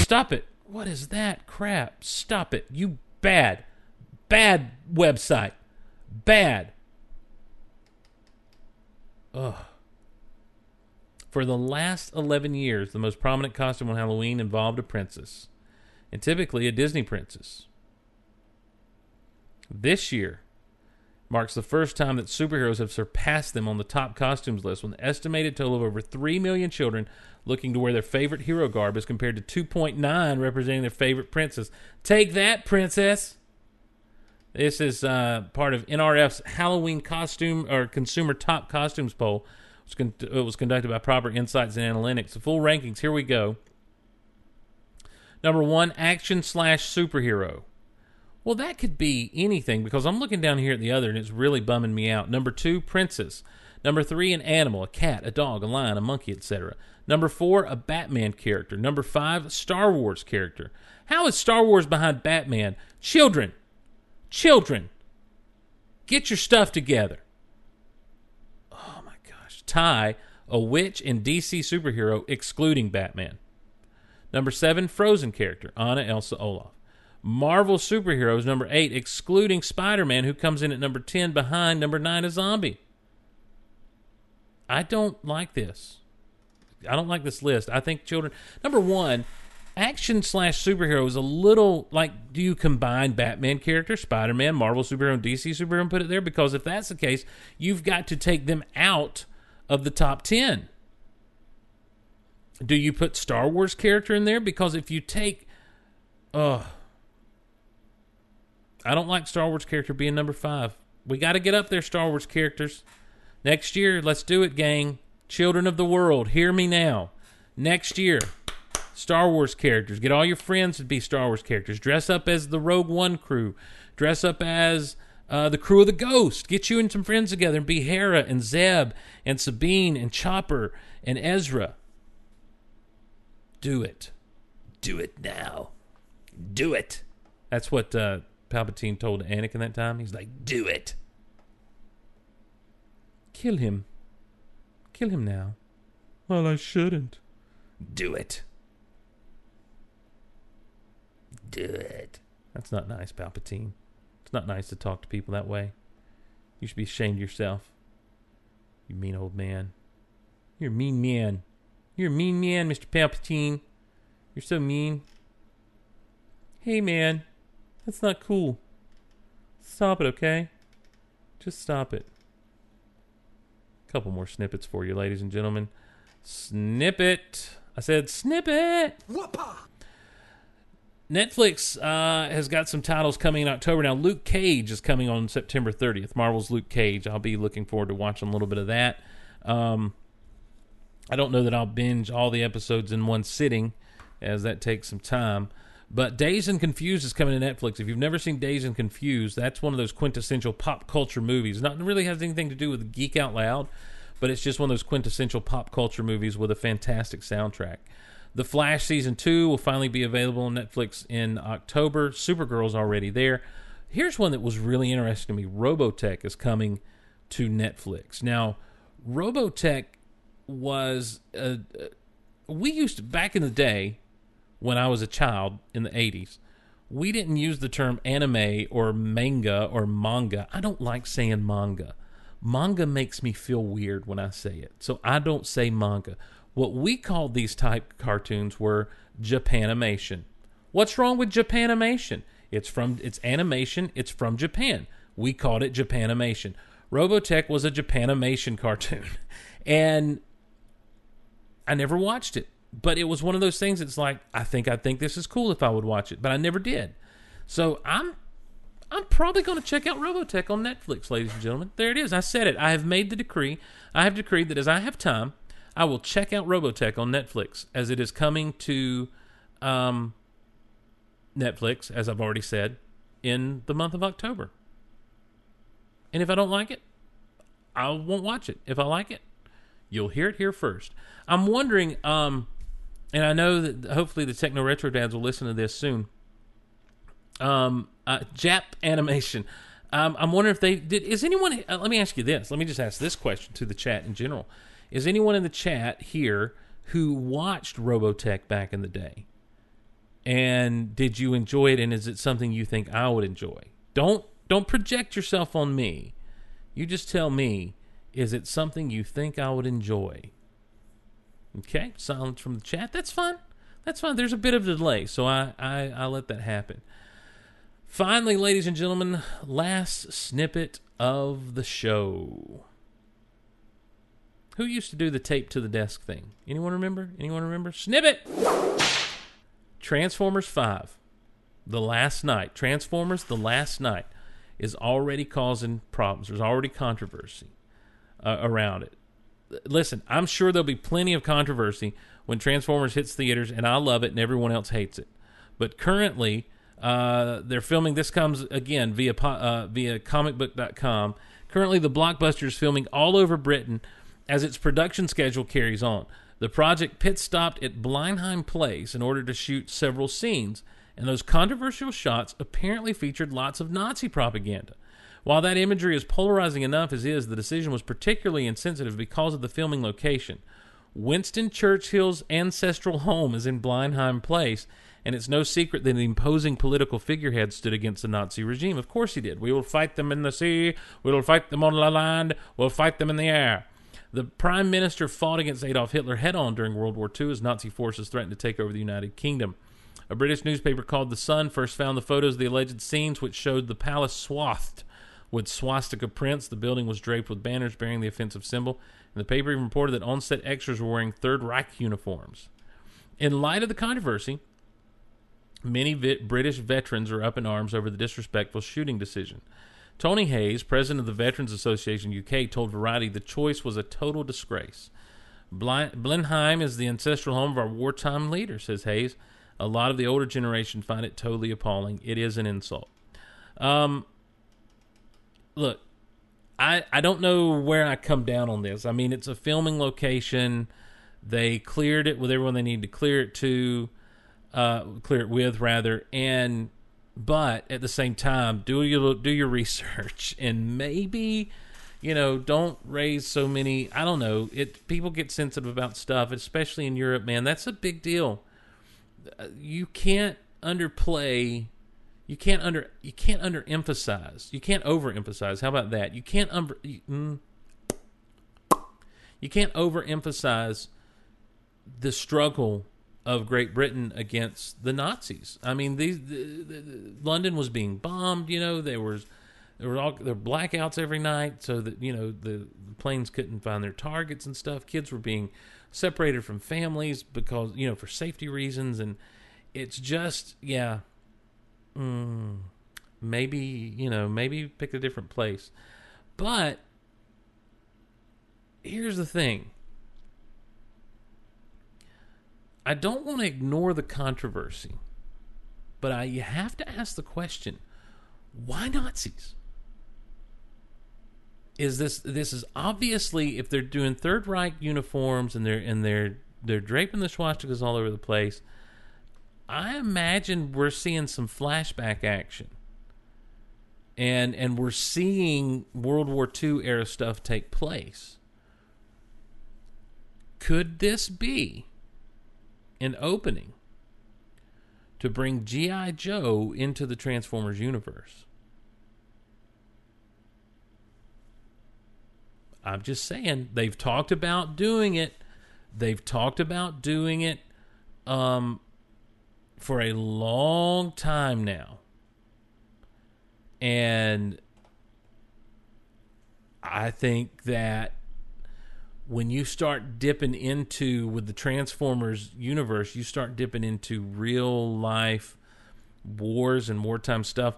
stop it. What is that crap? Stop it. You bad, bad website. Bad. Ugh. For the last 11 years, the most prominent costume on Halloween involved a princess, and typically a Disney princess. This year marks the first time that superheroes have surpassed them on the top costumes list, with an estimated total of over 3 million children looking to wear their favorite hero garb as compared to 2.9 representing their favorite princess. Take that, princess! This is uh, part of NRF's Halloween costume or consumer top costumes poll. It was, it was conducted by Prosper Insights and Analytics. The full rankings, here we go. Number one, action slash superhero. Well, that could be anything because I'm looking down here at the other and it's really bumming me out. Number two, princess. Number three, an animal, a cat, a dog, a lion, a monkey, etc. Number four, a Batman character. Number five, Star Wars character. How is Star Wars behind Batman? Children, children, get your stuff together. Oh my gosh. Tie, a witch and DC superhero excluding Batman. Number seven, Frozen character, Anna Elsa Olaf. Marvel superheroes, number eight, excluding Spider Man, who comes in at number 10 behind number nine, a zombie. I don't like this. I don't like this list. I think children, number one, action slash superhero is a little like, do you combine Batman character, Spider Man, Marvel superhero, and DC superhero and put it there? Because if that's the case, you've got to take them out of the top 10. Do you put Star Wars character in there? Because if you take. Uh, I don't like Star Wars character being number five. We got to get up there, Star Wars characters. Next year, let's do it, gang. Children of the world, hear me now. Next year, Star Wars characters. Get all your friends to be Star Wars characters. Dress up as the Rogue One crew. Dress up as uh, the crew of the Ghost. Get you and some friends together and be Hera and Zeb and Sabine and Chopper and Ezra. Do it. Do it now. Do it. That's what uh, Palpatine told Anakin that time. He's like, do it. Kill him. Kill him now. Well, I shouldn't. Do it. Do it. That's not nice, Palpatine. It's not nice to talk to people that way. You should be ashamed of yourself. You mean old man. You're a mean man. You're a mean man, Mr. Palpatine. You're so mean. Hey, man. That's not cool. Stop it, okay? Just stop it. A Couple more snippets for you, ladies and gentlemen. Snippet. I said snippet. Netflix uh, has got some titles coming in October. Now, Luke Cage is coming on September 30th. Marvel's Luke Cage. I'll be looking forward to watching a little bit of that. Um, I don't know that I'll binge all the episodes in one sitting, as that takes some time. But Dazed and Confused is coming to Netflix. If you've never seen Dazed and Confused, that's one of those quintessential pop culture movies. Not really has anything to do with Geek Out Loud, but it's just one of those quintessential pop culture movies with a fantastic soundtrack. The Flash season two will finally be available on Netflix in October. Supergirl's already there. Here's one that was really interesting to me. Robotech is coming to Netflix. Now, Robotech was uh, we used to back in the day when I was a child in the 80s. We didn't use the term anime or manga or manga. I don't like saying manga. Manga makes me feel weird when I say it. So I don't say manga. What we called these type cartoons were Japanimation. What's wrong with Japanimation? It's from it's animation, it's from Japan. We called it Japanimation. Robotech was a Japanimation cartoon. And I never watched it. But it was one of those things it's like, I think I think this is cool if I would watch it, but I never did. So I'm I'm probably going to check out Robotech on Netflix, ladies and gentlemen. There it is. I said it. I have made the decree. I have decreed that as I have time, I will check out Robotech on Netflix as it is coming to um, Netflix, as I've already said, in the month of October. And if I don't like it, I won't watch it. If I like it, you'll hear it here first. I'm wondering, um, and I know that hopefully the Techno Retro Dads will listen to this soon. Um, uh, Jap animation. Um, I'm wondering if they did. Is anyone? Uh, let me ask you this. Let me just ask this question to the chat in general. Is anyone in the chat here who watched Robotech back in the day? And did you enjoy it? And is it something you think I would enjoy? Don't don't project yourself on me. You just tell me. Is it something you think I would enjoy? Okay, silence from the chat. That's fine. That's fine. There's a bit of a delay, so I, I, I let that happen. Finally, ladies and gentlemen, last snippet of the show. Who used to do the tape to the desk thing? Anyone remember? Anyone remember? Snippet! Transformers 5. The Last Knight. Transformers The Last Knight is already causing problems. There's already controversy uh, around it. Listen, I'm sure there'll be plenty of controversy when Transformers hits theaters, and I love it, and everyone else hates it. But currently, uh, they're filming. This comes again via uh, via comicbook.com. Currently, the blockbuster is filming all over Britain as its production schedule carries on. The project pit stopped at Blenheim Place in order to shoot several scenes, and those controversial shots apparently featured lots of Nazi propaganda. While that imagery is polarizing enough as is, the decision was particularly insensitive because of the filming location. Winston Churchill's ancestral home is in Blenheim Place, and it's no secret that the imposing political figurehead stood against the Nazi regime. Of course he did. We will fight them in the sea, we will fight them on the land, we'll fight them in the air. The prime minister fought against Adolf Hitler head on during World War II as Nazi forces threatened to take over the United Kingdom. A British newspaper called The Sun first found the photos of the alleged scenes which showed the palace swathed with swastika prints. The building was draped with banners bearing the offensive symbol, and the paper even reported that on-set extras were wearing Third Reich uniforms. In light of the controversy, many British veterans are up in arms over the disrespectful shooting decision. Tony Hayes, president of the Veterans Association UK, told Variety the choice was a total disgrace. Blenheim is the ancestral home of our wartime leader, says Hayes. A lot of the older generation find it totally appalling. It is an insult. Um, look, I I don't know where I come down on this. I mean, it's a filming location. They cleared it with everyone they need to clear it to, uh, clear it with rather, and but at the same time, do your do your research and maybe you know don't raise so many. I don't know. It people get sensitive about stuff, especially in Europe. Man, that's a big deal. Uh, You can't underplay you can't under you can't underemphasize. You can't overemphasize. How about that? You can't um, you, mm, you can't overemphasize the struggle of Great Britain against the Nazis. I mean, these the, the, the- London was being bombed. You know, there was there were all there were blackouts every night, so that you know the planes couldn't find their targets and stuff. Kids were being separated from families because you know for safety reasons, and it's just yeah mm, maybe you know maybe pick a different place. But here's the thing. I don't want to ignore the controversy but i you have to ask the question why nazis? Is this this is obviously if they're doing third reich uniforms and they're and they're they're draping the swastikas all over the place I imagine we're seeing some flashback action. And and we're seeing World War II era stuff take place. Could this be an opening to bring G.I. Joe into the Transformers universe? I'm just saying they've talked about doing it. They've talked about doing it. Um, for a long time now. And I think that when you start dipping into with the Transformers universe, you start dipping into real life wars and wartime stuff.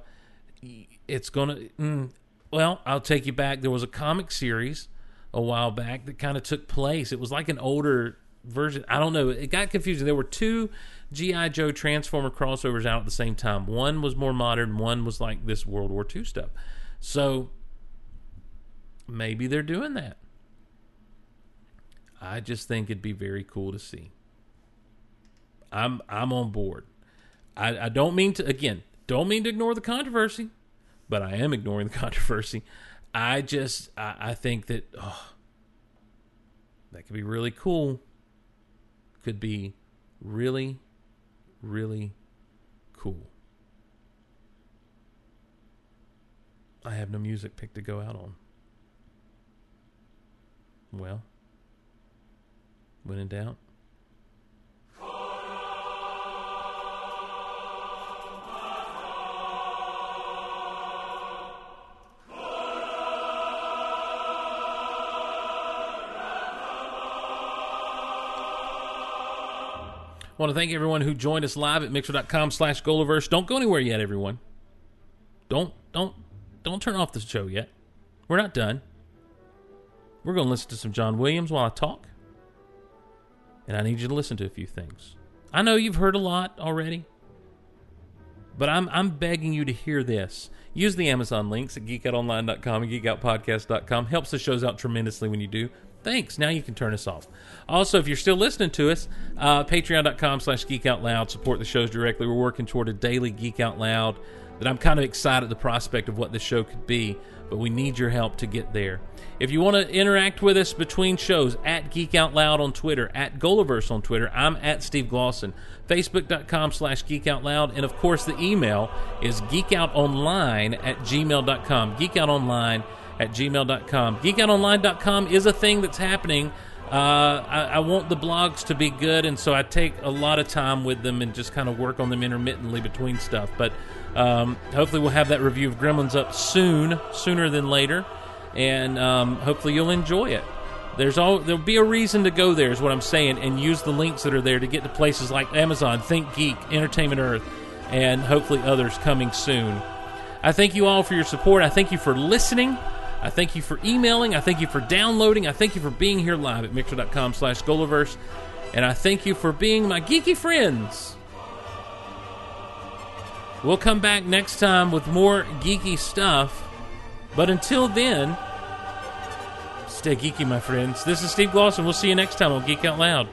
It's gonna. Mm, well, I'll take you back. There was a comic series a while back that kind of took place. It was like an older version. I don't know. It got confusing. There were two GI Joe Transformer crossovers out at the same time. One was more modern. One was like this World War II stuff. So maybe they're doing that. I just think it'd be very cool to see. I'm I'm on board. I, I don't mean to again don't mean to ignore the controversy, but I am ignoring the controversy. I just I, I think that oh, that could be really cool. Could be really, really cool. I have no music pick to go out on. Well, when in doubt. Want to thank everyone who joined us live at mixer.com slash Golaverse. Don't go anywhere yet, everyone. Don't don't don't turn off the show yet. We're not done. We're going to listen to some John Williams while I talk. And I need you to listen to a few things. I know you've heard a lot already. But I'm I'm begging you to hear this. Use the Amazon links at geekoutonline.com and geekoutpodcast.com. Helps the shows out tremendously when you do. Thanks. Now you can turn us off. Also, if you're still listening to us, uh, patreon.com slash geekoutloud. Support the shows directly. We're working toward a daily Geek Out Loud that I'm kind of excited at the prospect of what this show could be, but we need your help to get there. If you want to interact with us between shows, at Geek Out Loud on Twitter, at Goliverse on Twitter, I'm at Steve Glosson, facebook.com slash Geek Out Loud, and of course the email is geekoutonline at gmail.com. Geekoutonline at gmail.com. Geekoutonline.com is a thing that's happening. Uh, I, I want the blogs to be good, and so I take a lot of time with them and just kind of work on them intermittently between stuff. But um, hopefully, we'll have that review of Gremlins up soon, sooner than later, and um, hopefully, you'll enjoy it. There's all there'll be a reason to go there, is what I'm saying, and use the links that are there to get to places like Amazon, Think Geek, Entertainment Earth, and hopefully others coming soon. I thank you all for your support. I thank you for listening. I thank you for emailing. I thank you for downloading. I thank you for being here live at mixer.com slash Golaverse. And I thank you for being my geeky friends. We'll come back next time with more geeky stuff. But until then, stay geeky, my friends. This is Steve Glosson. We'll see you next time on Geek Out Loud.